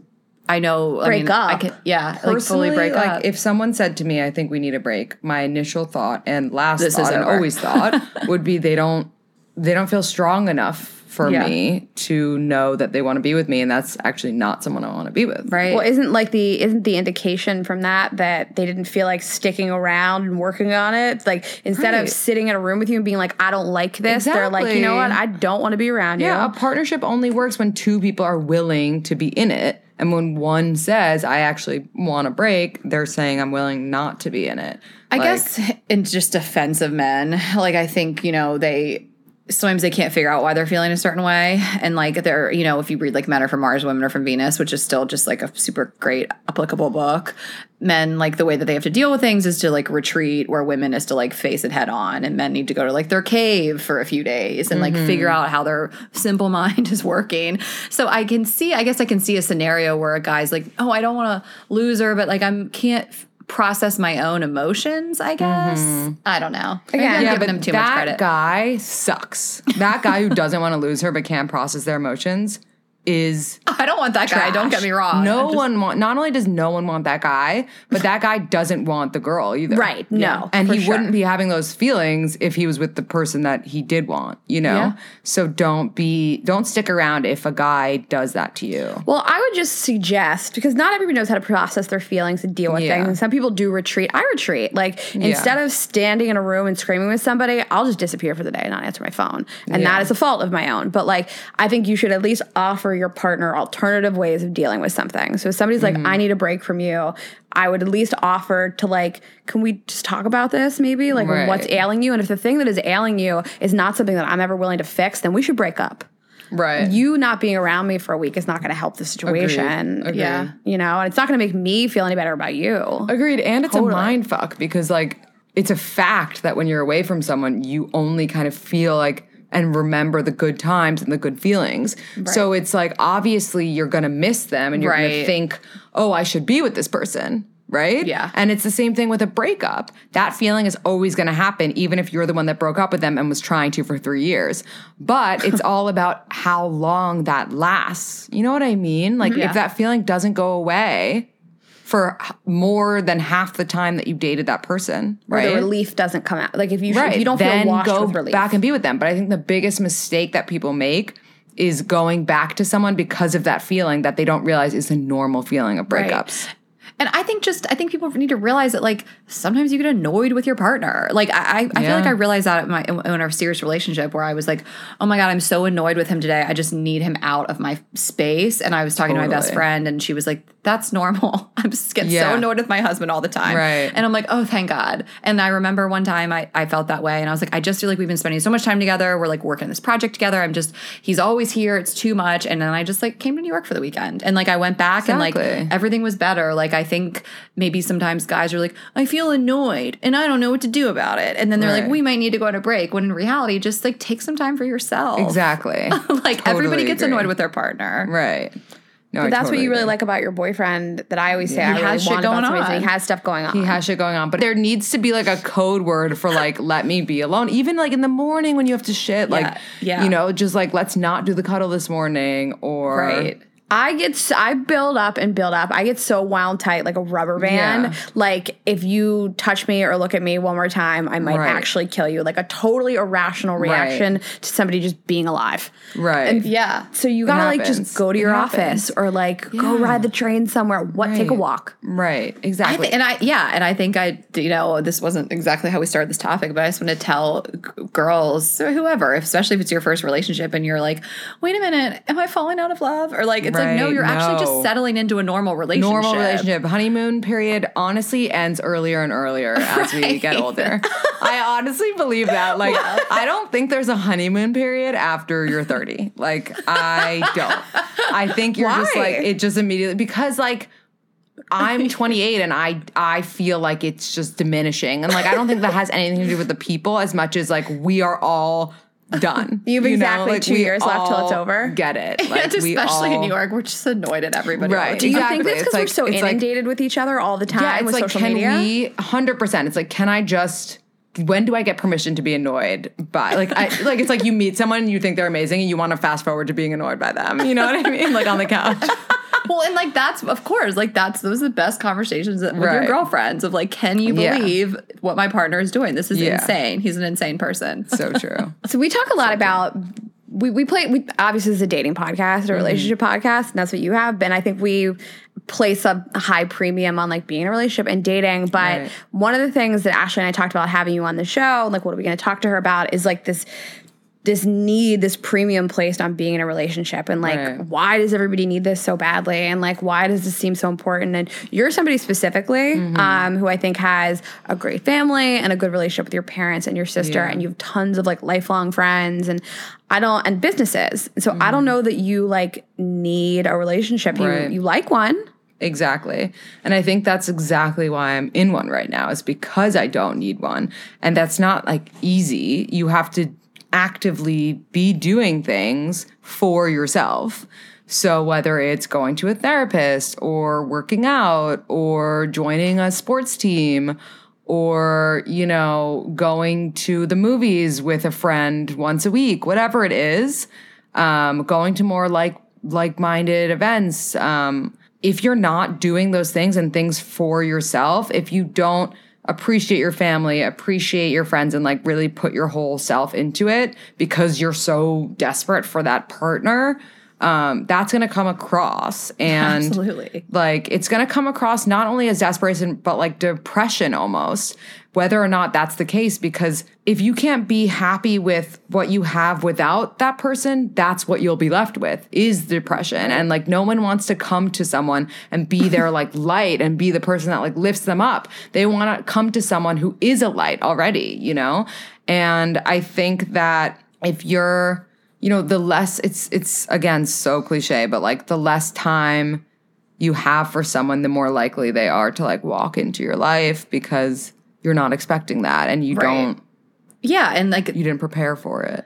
I know. I Break mean, I up. can, yeah, like Personally, fully break like up. if someone said to me, "I think we need a break," my initial thought and last This thought and always thought [laughs] would be they don't they don't feel strong enough for Yeah. me to know that they want to be with me, and that's actually not someone I want to be with. right. Well, isn't like the isn't the indication from that that they didn't feel like sticking around and working on it? Like instead Right. of sitting in a room with you and being like, I don't like this, they're like, you know what, I don't want to be around you. Yeah, a partnership only works when two people are willing to be in it. And when one says, I actually want a break, they're saying, I'm willing not to be in it. I Like, guess in just defense of men, like I think, you know, they sometimes they can't figure out why they're feeling a certain way. And like they're, you know, if you read like Men Are from Mars, Women Are from Venus, which is still just like a super great applicable book, men like the way that they have to deal with things is to like retreat, where women is to like face it head on. And men need to go to like their cave for a few days and like mm-hmm. figure out how their simple [laughs] mind is working. So I can see, I guess I can see a scenario where a guy's like, oh, I don't want to lose her, but like I'm can't process my own emotions, I guess. Mm-hmm. I don't know. Again, I'm yeah, giving him too much that credit. guy sucks. That guy who doesn't want to lose her but can't process their emotions is [laughs] I don't want that guy. Don't get me wrong. No just- one want. Not only does no one want that guy, but that guy doesn't want the girl either. Right, no, and he sure. wouldn't be having those feelings if he was with the person that he did want. You know. Yeah. So don't be. Don't stick around if a guy does that to you. Well, I would just suggest because not everybody knows how to process their feelings and deal with Yeah. things. And some people do retreat. I retreat. Like instead of standing in a room and screaming with somebody, I'll just disappear for the day and not answer my phone. And Yeah. that is a fault of my own. But like I think you should at least offer your partner alternative ways of dealing with something. So if somebody's Mm-hmm. like, I need a break from you, I would at least offer to like, can we just talk about this maybe? Like Right. what's ailing you? And if the thing that is ailing you is not something that I'm ever willing to fix, then we should break up Right. you not being around me for a week is not going to help the situation. Agreed. Yeah. You know, and it's not going to make me feel any better about you. Agreed. And it's Totally. a mind fuck because like it's a fact that when you're away from someone, you only kind of feel like and remember the good times and the good feelings. So it's like obviously you're gonna miss them and you're gonna think, oh, I should be with this person. Right? Yeah. And it's the same thing with a breakup. That feeling is always gonna happen, even if you're the one that broke up with them and was trying to for three years. But [laughs] it's all about how long that lasts. You know what I mean? Like Yeah. if that feeling doesn't go away, for more than half the time that you dated that person, Or right? the relief doesn't come out. Like if you right. if you don't then feel washed go with relief. back and be with them. But I think the biggest mistake that people make is going back to someone because of that feeling that they don't realize is a normal feeling of Right. And I think just I think people need to realize that like sometimes you get annoyed with your partner. Like I I, I feel like I realized that in my in, our serious relationship where I was like, oh my god, I'm so annoyed with him today. I just need him out of my space. And I was talking to my best friend, and she was like, that's normal. [laughs] I'm just getting Yeah. so annoyed with my husband all the time. Right. And I'm like, oh thank God. And I remember one time I I felt that way, and I was like, I just feel like we've been spending so much time together. We're like working on this project together. I'm just he's always here. It's too much. And then I just like came to New York for the weekend, and like I went back and like everything was better. Like I think maybe sometimes guys are like, I feel annoyed and I don't know what to do about it. And then they're like, we might need to go on a break. When in reality, just like take some time for yourself. Exactly. [laughs] like everybody gets agree. annoyed with their partner. right. No, But that's totally what you really agree. like about your boyfriend that I always say I He really has shit want going somebody. is that on. He has stuff going on. He has shit going on, but there needs to be like a code word for like [laughs] let me be alone. Even like in the morning when you have to shit, like yeah. you know, just like let's not do the cuddle this morning or Right. I get I build up and build up. I get so wound tight like a rubber band. Yeah. Like if you touch me or look at me one more time, I might Right. actually kill you. Like a totally irrational reaction to somebody just being alive. Right. And Yeah. So you gotta like just go to your office or like go ride the train somewhere. What take a walk. right. I Exactly. and I yeah, and I think I you know this wasn't exactly how we started this topic, but I just want to tell g- girls or whoever, especially if it's your first relationship, and you're like, wait a minute, am I falling out of love? Or like it's like no, you're actually just settling into a normal relationship. Normal relationship. Honeymoon period honestly ends earlier and earlier [laughs] as we get older. I honestly believe that. Like, I don't think there's a honeymoon period after you're 30. Like, I don't. I think you're just like, it just immediately, because like, I'm [laughs] 28 and I I feel like it's just diminishing and like I don't think that has anything to do with the people as much as like we are all done. [laughs] You have know? exactly Like, two years left till it's over. Get it? [laughs] Like, and especially in New York, we're just annoyed at everybody. all Right. Do you time. think Exactly. that's because It's we're so like- inundated with each other all the time yeah, it's with like, social can media? we? Hundred percent. It's like, can I just? When do I get permission to be annoyed by? Like, I [laughs] like it's like you meet someone and you think they're amazing and you want to fast forward to being annoyed by them. You know what I mean? Like on the couch. Well, and like that's of course, like that's those are the best conversations with your girlfriends of like, can you Yeah. believe what my partner is doing? This is Yeah. insane. He's an insane person. [laughs] So true. So we talk a lot about we we play we obviously this is a dating podcast or a mm-hmm. relationship podcast, and that's what you have. And I think we place a high premium on like being in a relationship and dating. But Right. one of the things that Ashley and I talked about having you on the show, like what are we going to talk to her about, is like this this need, this premium placed on being in a relationship, and like Right. why does everybody need this so badly, and like why does this seem so important? And you're somebody specifically Mm-hmm. um, who I think has a great family and a good relationship with your parents and your sister, Yeah. and you have tons of like lifelong friends, and I don't and businesses. So I Mm-hmm. don't know that you like need a relationship. You you like one. Exactly. And I think that's exactly why I'm in one right now, is because I don't need one. And that's not like easy. You have to actively be doing things for yourself. So whether it's going to a therapist or working out or joining a sports team or, you know, going to the movies with a friend once a week, whatever it is, um, going to more like like-minded events. Um, if you're not doing those things and things for yourself, if you don't appreciate your family, appreciate your friends, and like really put your whole self into it because you're so desperate for that partner, um, that's gonna come across. [laughs] And Absolutely. like it's going to come across not only as desperation but like depression almost whether or not that's the case because if you can't be happy with what you have without that person that's what you'll be left with is depression and like no one wants to come to someone and be their [laughs] like light and be the person that like lifts them up they want to come to someone who is a light already you know and i think that if you're you know the less it's it's again so cliche but like the less time you have for someone the more likely they are to like walk into your life because you're not expecting that and you Right. don't Yeah, and like you didn't prepare for it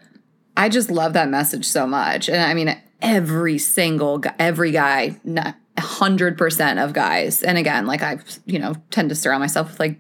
I just love that message so much. And I mean, every single guy, every guy, hundred percent of guys, and again, like I, you know, tend to surround myself with like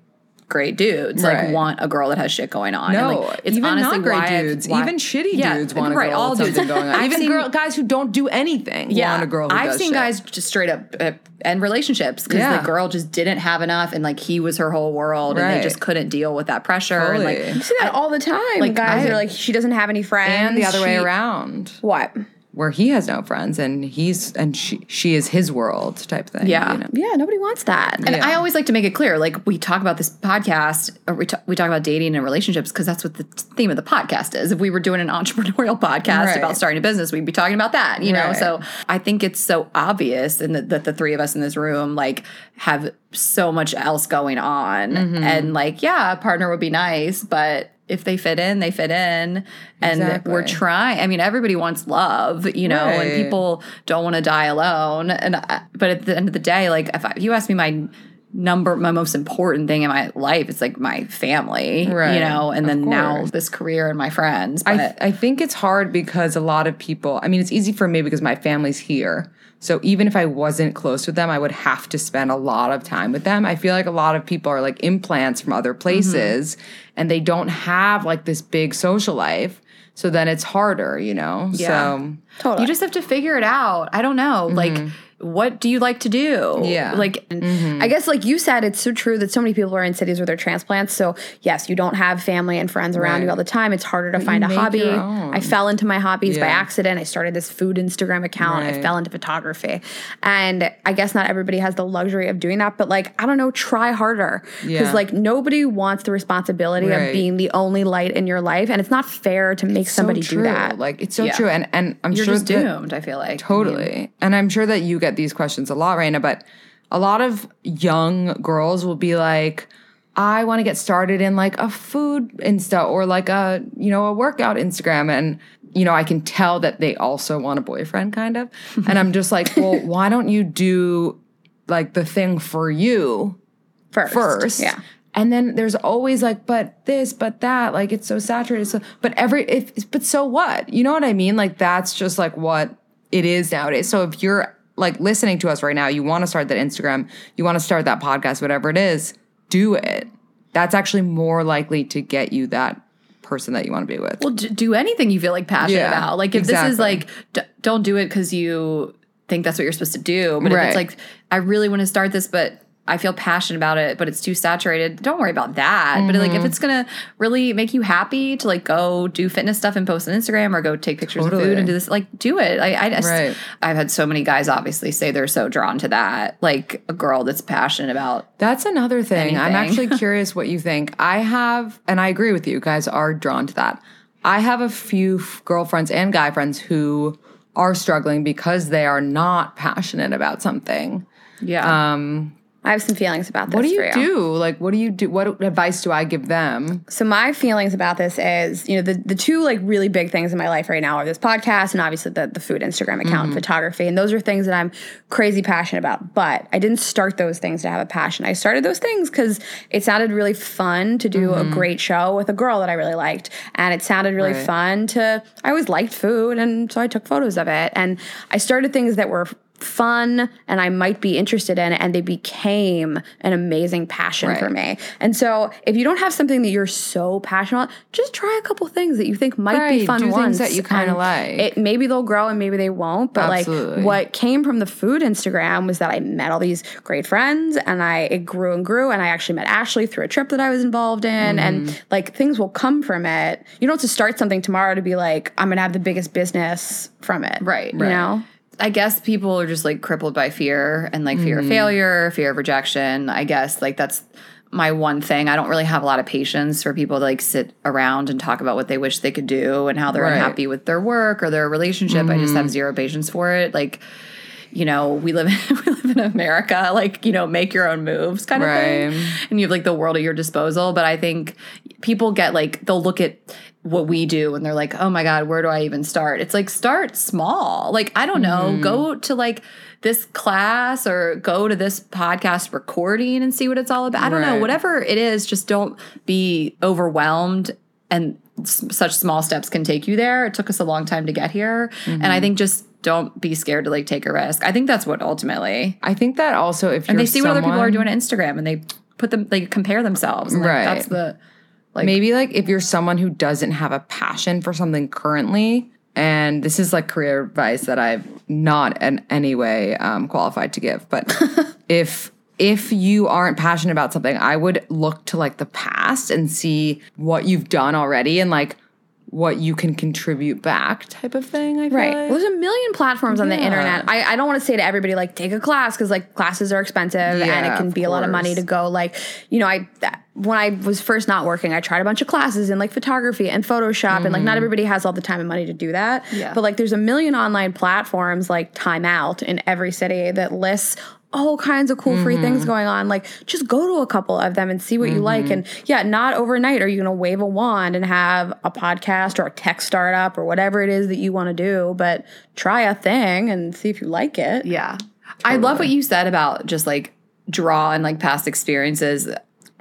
great dudes, like want a girl that has shit going on. no and, like, it's even honestly not great why dudes why- even shitty Yeah, dudes want a right, girl all dudes. something going on [laughs] I've even seen- girl, guys who don't do anything want a girl who I've seen shit. guys just straight up uh, end relationships because Yeah. the girl just didn't have enough, and like he was her whole world, and they just couldn't deal with that pressure. And like, You see that all the time. like, guys I- are like, she doesn't have any friends. and the other way around What? Where he has no friends and he's and she she is his world type thing. Yeah. you know? Yeah, nobody wants that. And Yeah. I always like to make it clear, like we talk about this podcast, or we, talk we talk about dating and relationships because that's what the theme of the podcast is. If we were doing an [laughs] entrepreneurial podcast Right. about starting a business, we'd be talking about that, you know. Right. So I think it's so obvious, and that, that the three of us in this room like have so much else going on, Mm-hmm. and like, yeah, a partner would be nice, but. If they fit in, they fit in, and we're trying. I mean, everybody wants love, you know, and people don't want to die alone. And I, but at the end of the day, like if, I, if you ask me my number, my most important thing in my life, it's like my family, Right. you know, and then now this career and my friends. But I, th- I think it's hard because a lot of people, I mean, it's easy for me because my family's here. So even if I wasn't close with them, I would have to spend a lot of time with them. I feel like a lot of people are like implants from other mm-hmm. places and they don't have like this big social life. So then it's harder, you know? Yeah. So Totally. you just have to figure it out. I don't know, like. Mm-hmm. What do you like to do? Yeah. Like, mm-hmm. I guess, like you said, it's so true that so many people are in cities where they're transplants. So, yes, you don't have family and friends around you all the time. It's harder to find a hobby. I fell into my hobbies by accident. I started this food Instagram account. I fell into photography. And I guess not everybody has the luxury of doing that, but like, I don't know, try harder. Because, Yeah. like, nobody wants the responsibility of being the only light in your life. And it's not fair to make somebody so do that. Like it's so Yeah. true. And and I'm you're sure just that- doomed. I feel like Totally. And I'm sure that you get these questions a lot, Rayna, but a lot of young girls will be like, I want to get started in like a food Insta or like a, you know, a workout Instagram. And, you know, I can tell that they also want a boyfriend kind of. [laughs] and I'm just like, well, why don't you do like the thing for you first. first. Yeah. And then there's always like, but this, but that, like it's so saturated. So, but every, if, but so what? You know what I mean? Like that's just like what it is nowadays. So if you're like listening to us right now, you want to start that Instagram, you want to start that podcast, whatever it is, do it. That's actually more likely to get you that person that you want to be with. Well, do anything you feel like passionate Yeah, about. Like if this is like, d- don't do it because you think that's what you're supposed to do. But if it's like, I really want to start this, but I feel passionate about it, but it's too saturated. Don't worry about that. But like, Mm-hmm. if it's gonna really make you happy to like go do fitness stuff and post on Instagram or go take pictures of food and do this, like do it. I, I just, Right. I've had so many guys obviously say they're so drawn to that. Like a girl that's passionate about. That's another thing. I'm actually [laughs] curious what you think. I have, and I agree with you, guys are drawn to that. I have a few f- girlfriends and guy friends who are struggling because they are not passionate about something. Yeah. Um, I have some feelings about this what do for you do? Like, what do you do? What advice do I give them? So my feelings about this is, you know, the, the two like really big things in my life right now are this podcast and obviously the, the food Instagram account Mm-hmm. and photography. And those are things that I'm crazy passionate about. But I didn't start those things to have a passion. I started those things because it sounded really fun to do a great show with a girl that I really liked. And it sounded really Mm-hmm. Right. fun to I always liked food and so I took photos of it. And I started things that were fun and I might be interested in and they became an amazing passion for me. And so if you don't have something that you're so passionate about, just try a couple things that you think might be fun do once. that you kinda like. It maybe they'll grow and maybe they won't. But Absolutely. like what came from the food Instagram was that I met all these great friends and I it grew and grew and I actually met Ashley through a trip that I was involved in Mm-hmm. and like things will come from it. You don't have to start something tomorrow to be like, I'm gonna have the biggest business from it. Right, You right. know? I guess people are just like crippled by fear and like fear of mm-hmm. failure, fear of rejection. I guess like that's my one thing. I don't really have a lot of patience for people to like sit around and talk about what they wish they could do and how they're Right. unhappy with their work or their relationship. I just have mm-hmm. zero patience for it. Like, you know, we live [laughs] we live in America, like, you know, make your own moves kind of Right. thing. And you have like the world at your disposal. But I think people get like they'll look at what we do and they're like, oh my God, where do I even start? It's like start small. Like, I don't know, mm-hmm. go to like this class or go to this podcast recording and see what it's all about. I don't know, whatever it is, just don't be overwhelmed and s- such small steps can take you there. It took us a long time to get here. And I mm-hmm. think just don't be scared to like take a risk. I think that's what ultimately. I think that also if And they see what other people are doing on Instagram and they put them they compare themselves. And, like, Right. That's the like maybe like if you're someone who doesn't have a passion for something currently and this is like career advice that i've not in any way um, qualified to give but [laughs] if if you aren't passionate about something i would look to like the past and see what you've done already and like what you can contribute back type of thing. I Right. like. Well, there's a million platforms on the internet. I, I don't want to say to everybody like take a class because like classes are expensive and it can be a lot of money to go. Like you know, I when I was first not working, I tried a bunch of classes in like photography and Photoshop, and like Mm-hmm. not everybody has all the time and money to do that. Yeah. But like there's a million online platforms like Time Out in every city that lists all kinds of cool free Mm-hmm. things going on. Like just go to a couple of them and see what you like. Mm-hmm. And yeah, not overnight are you going to wave a wand and have a podcast or a tech startup or whatever it is that you want to do, but try a thing and see if you like it. Yeah. I love what you said about just like draw and like past experiences.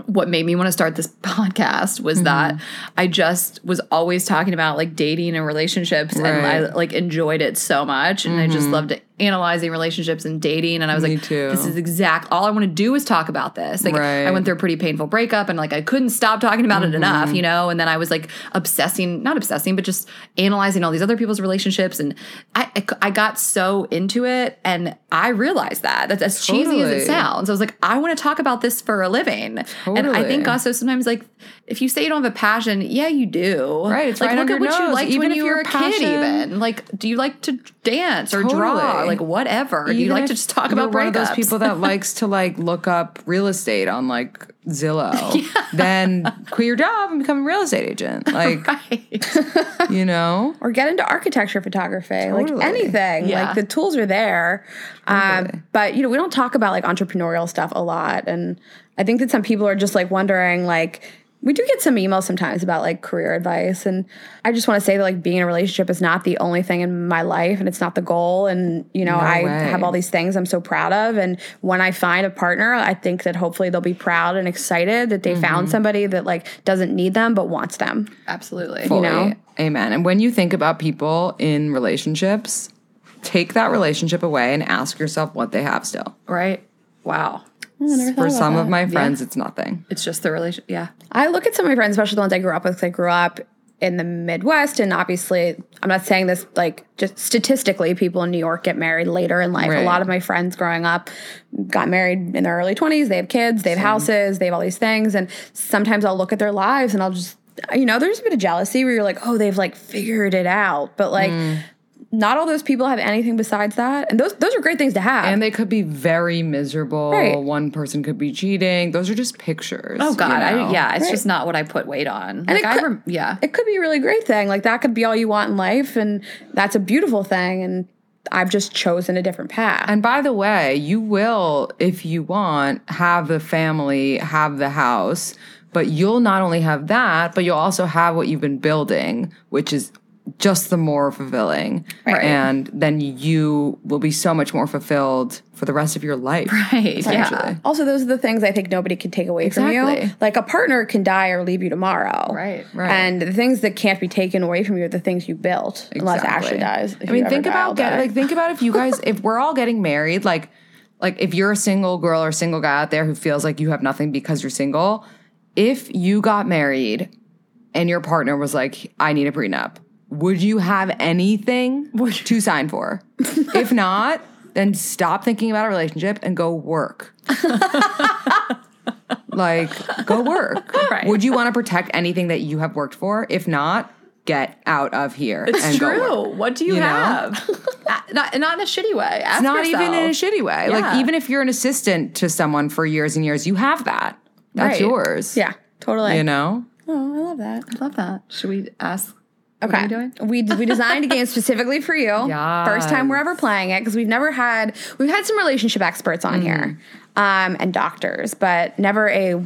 What made me want to start this [laughs] podcast was mm-hmm. that I just was always talking about like dating and relationships and I like enjoyed it so much and I just mm-hmm. loved analyzing relationships and dating and I was Me like too. this is exact all I want to do is talk about this. Like I went through a pretty painful breakup and like I couldn't stop talking about it mm-hmm. enough, you know, and then I was like obsessing, not obsessing, but just analyzing all these other people's relationships and I I, I got so into it and I realized that that's as cheesy as it sounds. I was like I want to talk about this for a living. And I think also sometimes like if you say you don't have a passion, yeah, you do. Right, it's like right look under at what your you nose. liked Even when if you were a kid even. Like do you like to dance or draw? Totally. Like whatever. do you like to just talk you're about one of those people that [laughs] likes to like look up real estate on like Zillow, [laughs] then quit your job and become a real estate agent. [laughs] Like, right. you know, Or get into architecture photography, like anything. Yeah. Like the tools are there. Um, but, you know, we don't talk about like entrepreneurial stuff a lot. And I think that some people are just like wondering, like, we do get some emails sometimes about like career advice. And I just want to say that like being in a relationship is not the only thing in my life and it's not the goal. And, you know, I way. have all these things I'm so proud of. And when I find a partner, I think that hopefully they'll be proud and excited that they found mm-hmm. somebody that like doesn't need them but wants them. Absolutely. fully. know? Amen. And when you think about people in relationships, take that relationship away and ask yourself what they have still. Right. Wow. For some of my friends, it's nothing. It's just the relation. Yeah. I look at some of my friends, especially the ones I grew up with, 'cause I grew up in the Midwest, and obviously, I'm not saying this like just statistically, people in New York get married later in life. A lot of my friends growing up got married in their early 20s. They have kids, they have houses, they have all these things, and sometimes I'll look at their lives and I'll just, you know, there's a bit of jealousy where you're like, oh, they've like figured it out, but like. Mm. Not all those people have anything besides that, and those those are great things to have. And they could be very miserable. Right. One person could be cheating. Those are just pictures. Oh God. you I, yeah. It's Right. just not what I put weight on. And Like it I. could- Rem- yeah. it could be a really great thing. Like that could be all you want in life, and that's a beautiful thing. And I've just chosen a different path. And by the way, you will, if you want, have the family, have the house, but you'll not only have that, but you'll also have what you've been building, which is just the more fulfilling. Right. And then you will be so much more fulfilled for the rest of your life. Right. Yeah. Also, those are the things I think nobody can take away from you. Like a partner can die or leave you tomorrow. Right. Right. And the things that can't be taken away from you are the things you built, Exactly. unless Ashley dies. I mean, think ever die, I'll about get, like think about if you guys if we're all getting married, like like if you're a single girl or single guy out there who feels like you have nothing because you're single, if you got married and your partner was like, I need a prenup, would you have anything [laughs] to sign for? [laughs] if not, then stop thinking about a relationship and go work. [laughs] like, go work. Right. Would you want to protect anything that you have worked for? If not, get out of here It's and go work. true. What do you, You have? Not, not in a shitty way. Ask It's not yourself. even in a shitty way. Like even if you're an assistant to someone for years and years, you have that. That's Right. yours. yeah, totally. You know? Oh, I love that. I love that. Should we ask? What Okay. are you doing? We we designed a game specifically for you. [laughs] First time we're ever playing it because we've never had we've had some relationship experts on here, Mm-hmm. um, and doctors, but never a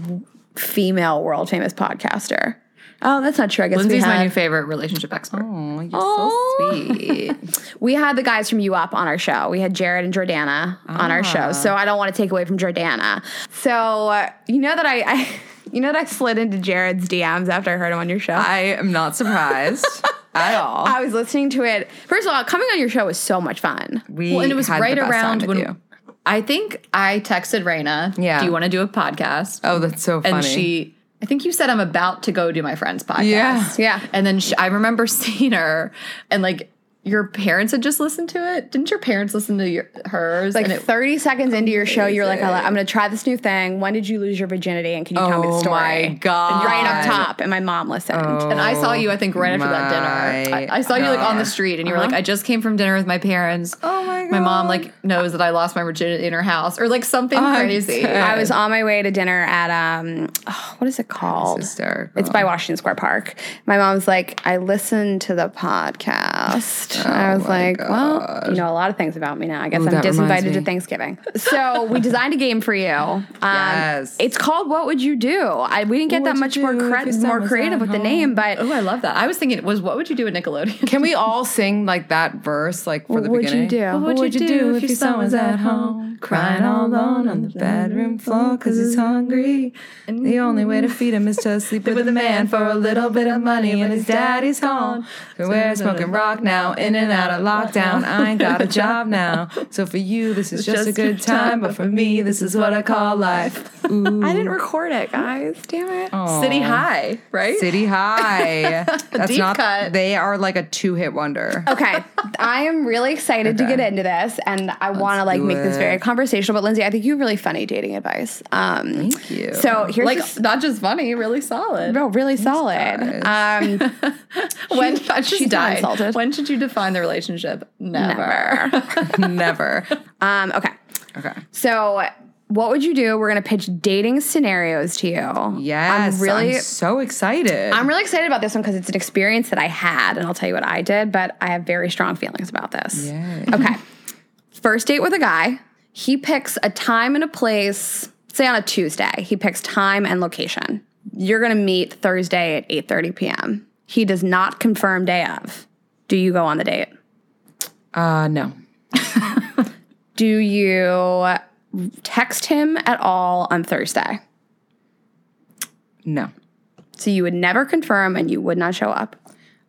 female world famous podcaster. Oh, that's not true. I guess Lindsey's we my new favorite relationship expert. Oh, you're Oh. so sweet. [laughs] we had the guys from U Up on our show. We had Jared and Jordana on our Ah. show. So I don't want to take away from Jordana. So uh, you know that I, I [laughs] you know that I slid into Jared's DMs after I heard him on your show. I am not surprised [laughs] at all. I was listening to it. First of all, coming on your show was so much fun. We Well, and it was had right around when you. I think I texted Rayna. Yeah. Do you want to do a podcast? Oh, that's so funny. and she, I think you said I'm about to go do my friend's podcast. Yeah. Yeah. And then she, I remember [laughs] seeing her and like your parents had just listened to it. Didn't your parents listen to your, hers? Like and it, 30 seconds into your show, you're like, I'm going to try this new thing. When did you lose your virginity? And can you tell me the story? Oh story? my God. Right up top. And my mom listened. and I saw you, I think, right after that dinner. I, I saw you like on the street, and you were like, "I just came from dinner with my parents. Oh my God. My mom like knows that I lost my virginity in her house, or like something I'm crazy." I was on my way to dinner at, um, oh, what is it called? hysterical. It's by Washington Square Park. My mom's like, I listened to the podcast. I was like, well, you know a lot of things about me now. I guess Ooh, I'm disinvited to. Thanksgiving. So we designed a game for you. Um, Yes. It's called What Would You Do? I, we didn't get What that much more, cre- if your son more creative at with the name, but Oh, I love that. I was thinking, was what would you do at Nickelodeon? Can we [laughs] all sing like that verse, like for What the would you do? What would you do if your son was at home, crying all alone on the bedroom floor because he's hungry? And the only way to feed him is to sleep [laughs] with a man for a little bit of money when his daddy's home. So we're smoking rock now, in and out of lockdown. I ain't got a [laughs] job now. So for you, this is just, a good time, but for me, this is what I call life. Ooh. I didn't record it, guys. Damn it. City High, right? City High. [laughs] That's Deep not. cut. They are like a two-hit wonder. Okay, I am really excited to get into this, and I want to like do make this very conversational. But Lindsey, I think you have really funny dating advice. Um, Thank you. So here's Like this- not just funny, really solid. no, really solid. Um, [laughs] when I just she's not died. insulted. When should you define the relationship? Never. never. [laughs] Never. um, okay, Okay. so what would you do? We're gonna pitch dating scenarios to you. Yes. I'm really. I'm so excited. I'm really excited about this one because it's an experience that I had, and I'll tell you what I did, but I have very strong feelings about this. Yay. Okay. First date with a guy. He picks a time and a place, say on a Tuesday. He picks time and location. You're going to meet Thursday at 8:30 p.m. He does not confirm day of. Do you go on the date? Uh, no. [laughs] Do you text him at all on Thursday? No. So you would never confirm and you would not show up.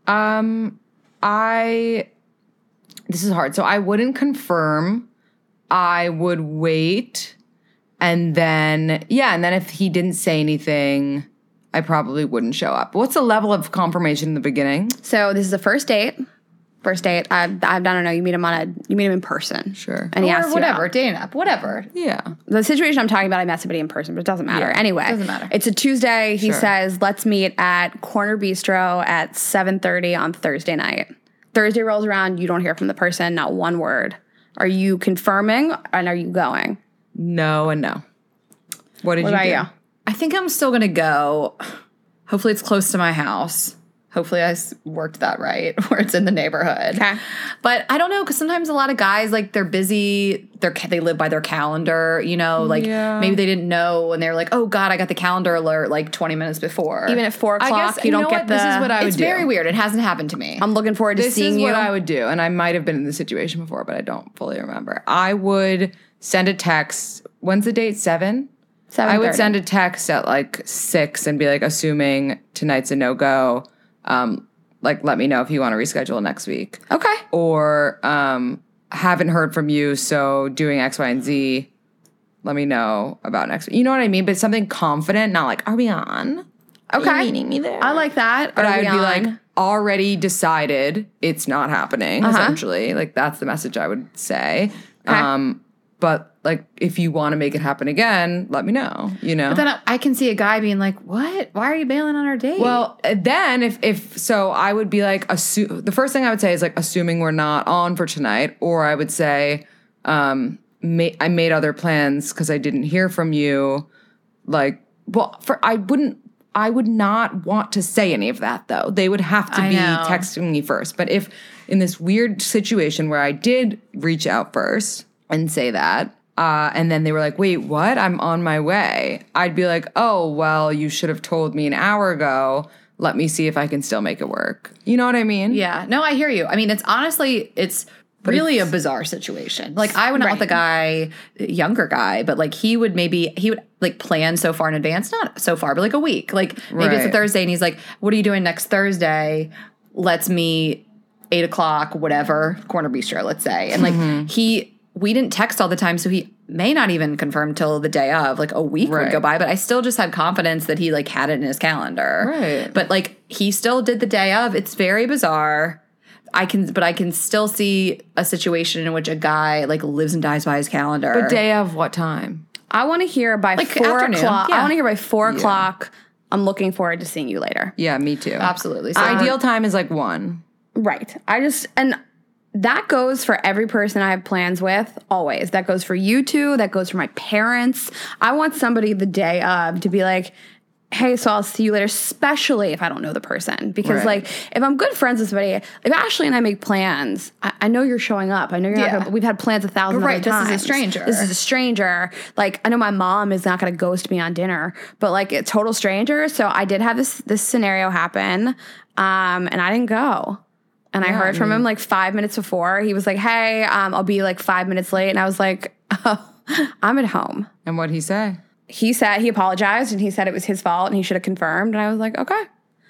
Um, I. This is hard. So I wouldn't confirm. I would wait, and then yeah, and then if he didn't say anything, I probably wouldn't show up. What's the level of confirmation in the beginning? So this is the first date. First date. I, I don't know. You meet him on a. You meet him in person. Sure. And he asks or you whatever, out. dating up, whatever. Yeah. The situation I'm talking about, I met somebody in person, but it doesn't matter. anyway, doesn't matter. It's a Tuesday. He Sure. says, "Let's meet at Corner Bistro at 7:30 on Thursday night." Thursday rolls around. You don't hear from the person. Not one word. Are you confirming and are you going? No and no. What did What you about do? you? I think I'm still gonna go. Hopefully, it's close to my house. Hopefully, I worked that right, [laughs] where it's in the neighborhood. Okay. But I don't know because sometimes a lot of guys like they're busy. They're they live by their calendar. You know, like Yeah. maybe they didn't know and they're like, oh God, I got the calendar alert like 20 minutes before. Even at four o'clock, guess you know don't get the. This is what I would it's do. very weird. It hasn't happened to me. I'm looking forward to This seeing is you. what I would do, and I might have been in this situation before, but I don't fully remember. I would send a text. When's the date? Seven. I would send a text at like six and be like, assuming tonight's a no go. Um, like, let me know if you want to reschedule next week, Okay. or um, haven't heard from you, so doing X, Y, and Z. Let me know about next week. You know what I mean? But something confident, not like, are we on? Are you Okay. meeting me there? I like that. But Are I would be on? like, already decided it's not happening, Uh-huh. essentially. Like, that's the message I would say. Okay. Um, but like, if you want to make it happen again, let me know, you know? But then I, can see a guy being like, what? Why are you bailing on our date? well, uh, then if, if, so I would be like, assu- the first thing I would say is like, assuming we're not on for tonight, or I would say, um, ma- I made other plans because I didn't hear from you. Like, well, for, I wouldn't, I would not want to say any of that though. They would have to I be know. texting me first. But if in this weird situation where I did reach out first and say that, uh, and then they were like, wait, what? I'm on my way. I'd be like, oh, well, you should have told me an hour ago. Let me see if I can still make it work. You know what I mean? Yeah, no, I hear you. I mean, it's honestly, it's really a bizarre situation. Like, I went out with a guy, younger guy, but like he would maybe he would like plan so far in advance, not so far, but like a week. Like maybe it's a Thursday, and he's like, "What are you doing next Thursday? Let's meet eight o'clock, whatever, corner bistro, let's say." And like Mm-hmm. he. We didn't text all the time, so he may not even confirm till the day of. Like a week would go by, but I still just had confidence that he like had it in his calendar. Right. But like he still did the day of. It's very bizarre. I can, but I can still see a situation in which a guy like lives and dies by his calendar. But day of what time? I want to hear by Like four afternoon, o'clock. I want to hear by four o'clock. I'm looking forward to seeing you later. Yeah, me too. Absolutely. So Ideal time is like one. Right. I just and that goes for every person I have plans with always. That goes for you two, that goes for my parents. I want somebody the day of to be like, "Hey, so I'll see you later," especially if I don't know the person because Right. like if I'm good friends with somebody, if Ashley and I make plans, I, I know you're showing up. I know you're Yeah. not gonna, we've had plans a thousand right, this is a stranger. This is a stranger. Like I know my mom is not going to ghost me on dinner, but like a total stranger. So I did have this this scenario happen, um, and I didn't go. And I heard from him like five minutes before. He was like, "Hey, um, I'll be like five minutes late," and I was like, [laughs] "Oh, I'm at home." And what'd he say? He said he apologized and he said it was his fault and he should have confirmed. And I was like, "Okay."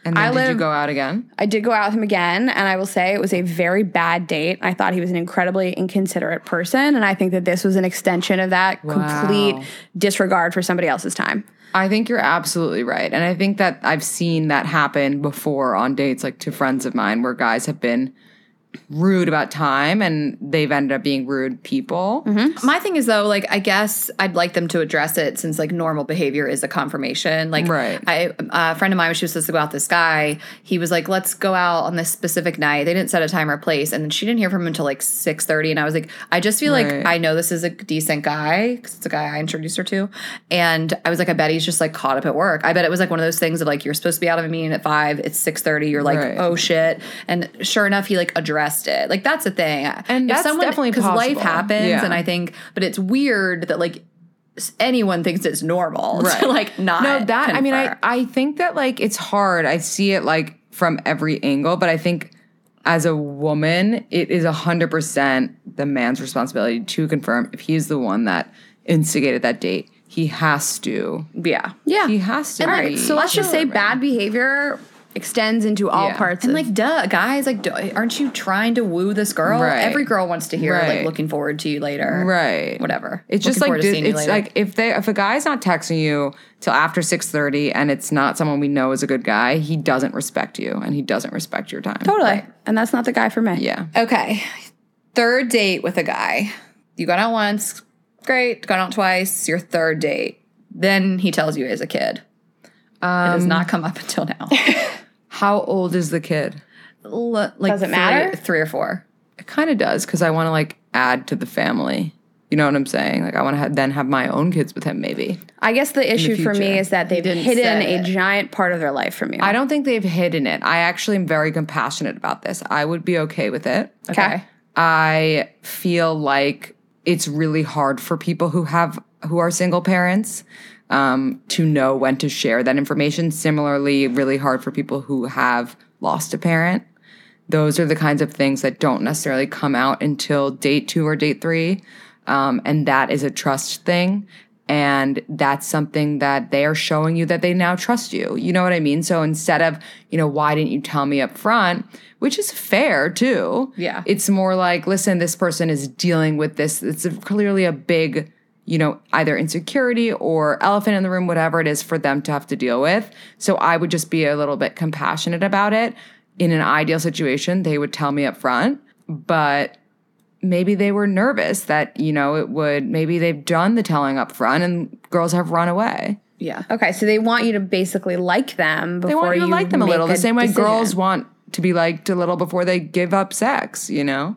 And then I did live- you go out again? I did go out with him again, and I will say it was a very bad date. I thought he was an incredibly inconsiderate person, and I think that this was an extension of that complete disregard for somebody else's time. I think you're absolutely right. And I think that I've seen that happen before on dates, like to friends of mine, where guys have been rude about time and they've ended up being rude people. Mm-hmm. My thing is though, like I guess I'd like them to address it since like normal behavior is a confirmation. Like Right. I a friend of mine when she was supposed to go out with this guy, he was like, "Let's go out on this specific night." They didn't set a time or place, and then she didn't hear from him until like six thirty. And I was like, I just feel Right. like I know this is a decent guy because it's a guy I introduced her to, and I was like, I bet he's just like caught up at work. I bet it was like one of those things of like you're supposed to be out of a meeting at five, it's six thirty. You're like, Right. oh shit, and sure enough, he like addressed it. Like that's a thing. And that's definitely because life happens, Yeah. and I think, but it's weird that like anyone thinks it's normal to like not. No, that I mean, I. I think that like it's hard. I see it like from every angle, but I think as a woman, it is a hundred percent the man's responsibility to confirm if he's the one that instigated that date. He has to. yeah. Yeah. He has to. And like, so let's just say bad behavior extends into all Yeah. parts And of like, duh, guys, like, duh, aren't you trying to woo this girl? Right. Every girl wants to hear, Right. like, looking forward to you later. Right. Whatever. It's just like forward to di- seeing you it's later. like if they if a guy's not texting you till after six thirty and it's not someone we know is a good guy, he doesn't respect you and he doesn't respect your time. totally. And that's not the guy for me. Yeah. Okay. Third date with a guy. You got out once, great. Got out twice, your third date. Then he tells you he has a kid. it has Um, not come up [laughs] until now. [laughs] How old is the kid? L- like Does it three- matter? Three or four. It kind of does because I want to like add to the family. You know what I'm saying? Like I want to ha- then have my own kids with him. Maybe I guess the issue for me is that they've didn't hidden a it. giant part of their life from you. I don't think they've hidden it. I actually am very compassionate about this. I would be okay with it. Okay. I feel like it's really hard for people who have who are single parents um, to know when to share that information. Similarly, really hard for people who have lost a parent. Those are the kinds of things that don't necessarily come out until date two or date three, um, and that is a trust thing. And that's something that they are showing you that they now trust you. You know what I mean? So instead of, you know, why didn't you tell me up front? Which is fair too. Yeah. It's more like, listen, this person is dealing with this. It's clearly a big, you know, either insecurity or elephant in the room, whatever it is for them to have to deal with. So I would just be a little bit compassionate about it. In an ideal situation, they would tell me up front, but maybe they were nervous that, you know, it would, maybe they've done the telling up front and girls have run away. Yeah. Okay, so they want you to basically like them before They want you to like them a little, the same way decision. girls want to be liked a little before they give up sex, you know?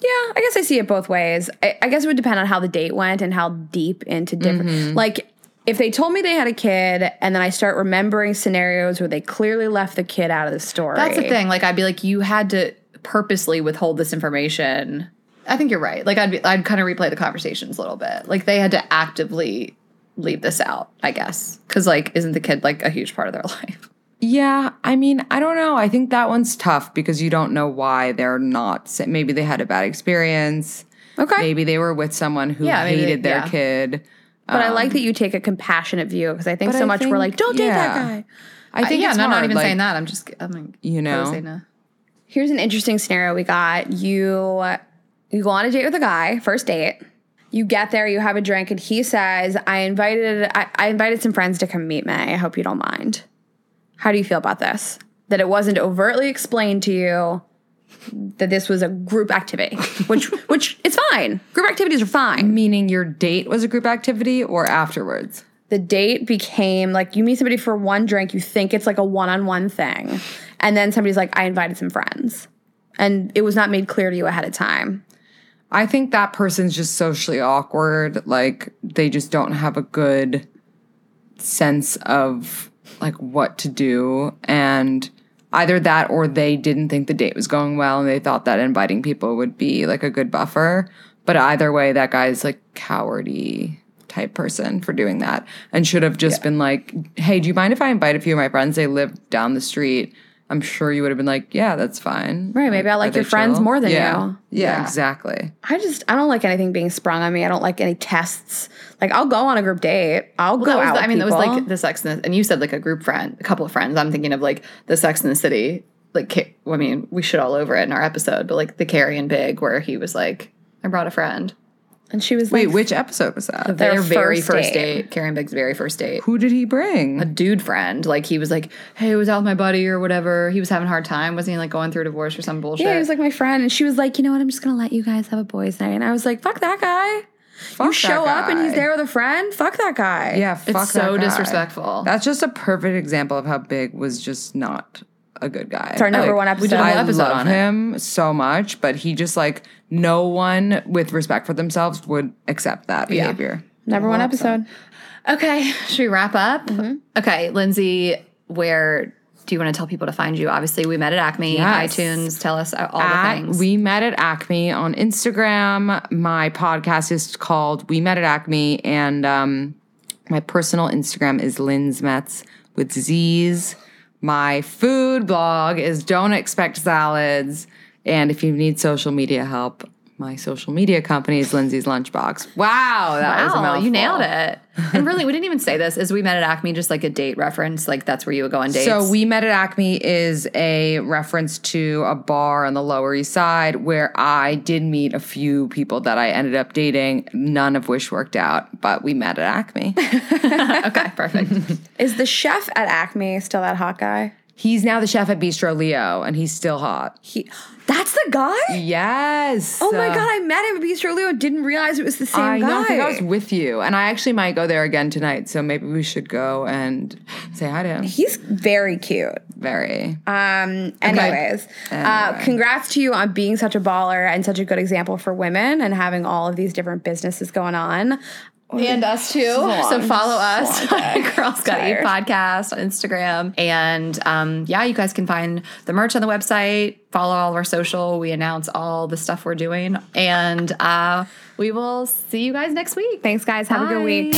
Yeah, I guess I see it both ways. I, I guess it would depend on how the date went and how deep into different. Mm-hmm. Like, if they told me they had a kid, and then I start remembering scenarios where they clearly left the kid out of the story. That's the thing. Like I'd be like, you had to purposely withhold this information. I think you're right. Like I'd be, I'd kind of replay the conversations a little bit. Like they had to actively leave this out. I guess because like isn't the kid like a huge part of their [laughs] life? Yeah, I mean, I don't know. I think that one's tough because you don't know why they're not. Maybe they had a bad experience. Okay. Maybe they were with someone who Yeah, maybe they- hated their yeah. kid. But I like um, that you take a compassionate view because I think so I much we're like, don't date that guy. I think yeah, it's no, I'm not even like, saying that. I'm just I'm like, You know. Here's an interesting scenario we got. You you go on a date with a guy, first date. You get there, you have a drink, and he says, "I invited I, I invited some friends to come meet me. I hope you don't mind." How do you feel about this? That it wasn't overtly explained to you, that this was a group activity, [laughs] which which it's fine. Group activities are fine. Meaning your date was a group activity or afterwards? The date became like you meet somebody for one drink, you think it's like a one-on-one thing, and then somebody's like, "I invited some friends," and it was not made clear to you ahead of time. I think that person's just socially awkward. Like they just don't have a good sense of like what to do and either that or they didn't think the date was going well and they thought that inviting people would be like a good buffer. But either way, that guy's like cowardy type person for doing that and should have just been like, hey, do you mind if I invite a few of my friends? They live down the street. I'm sure you would have been like, yeah, that's fine. Right, maybe I like your friends more than yeah. you. Yeah, Yeah. exactly. I just I don't like anything being sprung on me. I don't like any tests. Like I'll go on a group date. I'll go out. the- I mean, that was like the Sex and the, and you said like a group friend, a couple of friends. I'm thinking of like the Sex in the City. Like, I mean, we should all over it in our episode, but like the Carrie and Big, where he was like, "I brought a friend." And she was like, Wait, like, which episode was that? Their Their very first first date. date, Carrie and Big's very first date. Who did he bring? a dude friend. Like he was like, "Hey, I was out with my buddy or whatever." He was having a hard time. Wasn't he like going through a divorce or some bullshit? Yeah, he was like my friend, and she was like, you know what? I'm just gonna let you guys have a boys' night. And I was like, fuck that guy. Fuck you show that up and he's there with a friend. Fuck that guy. Yeah, fuck it's so that guy. So disrespectful. That's just a perfect example of how Big was just not a good guy. It's our number one episode. did a whole I love on it. him so much, but he just like no one with respect for themselves would accept that Yeah. behavior. Number one Well, so- episode. okay, should we wrap up? Mm-hmm. Okay, Lindsey, where do you want to tell people to find you? Obviously, we met at Acme, Yes. iTunes. Tell us all At- the things. We met at Acme on Instagram. My podcast is called We Met at Acme, and um, my personal Instagram is Lindz Metz with Z's. My food blog is Don't Expect Salads. And if you need social media help, my social media company is Lindsey's Lunchbox. Wow, that was a Wow, mouthful. you nailed it. [laughs] and really, we didn't even say this. Is we met at Acme just like a date reference? Like that's where you would go on dates. So we met at Acme is a reference to a bar on the Lower East Side where I did meet a few people that I ended up dating, none of which worked out, but we met at Acme. [laughs] okay, perfect. Is the chef at Acme still that hot guy? he's now the chef at Bistro Leo, and he's still hot. He, that's the guy. Yes. Oh my Uh, god, I met him at Bistro Leo. Didn't realize it was the same I guy. know. I think I was with you, and I actually might go there again tonight. So maybe we should go and say hi to him. He's very cute. Very. Um, anyways, uh, Anyway. congrats to you on being such a baller and such a good example for women and having all of these different businesses going on and us too. So follow us on [laughs] Girls podcast on Instagram. And um, yeah, you guys can find the merch on the website, follow all of our social. We announce all the stuff we're doing. And uh, we will see you guys next week. Thanks, guys. Have Bye. a good week.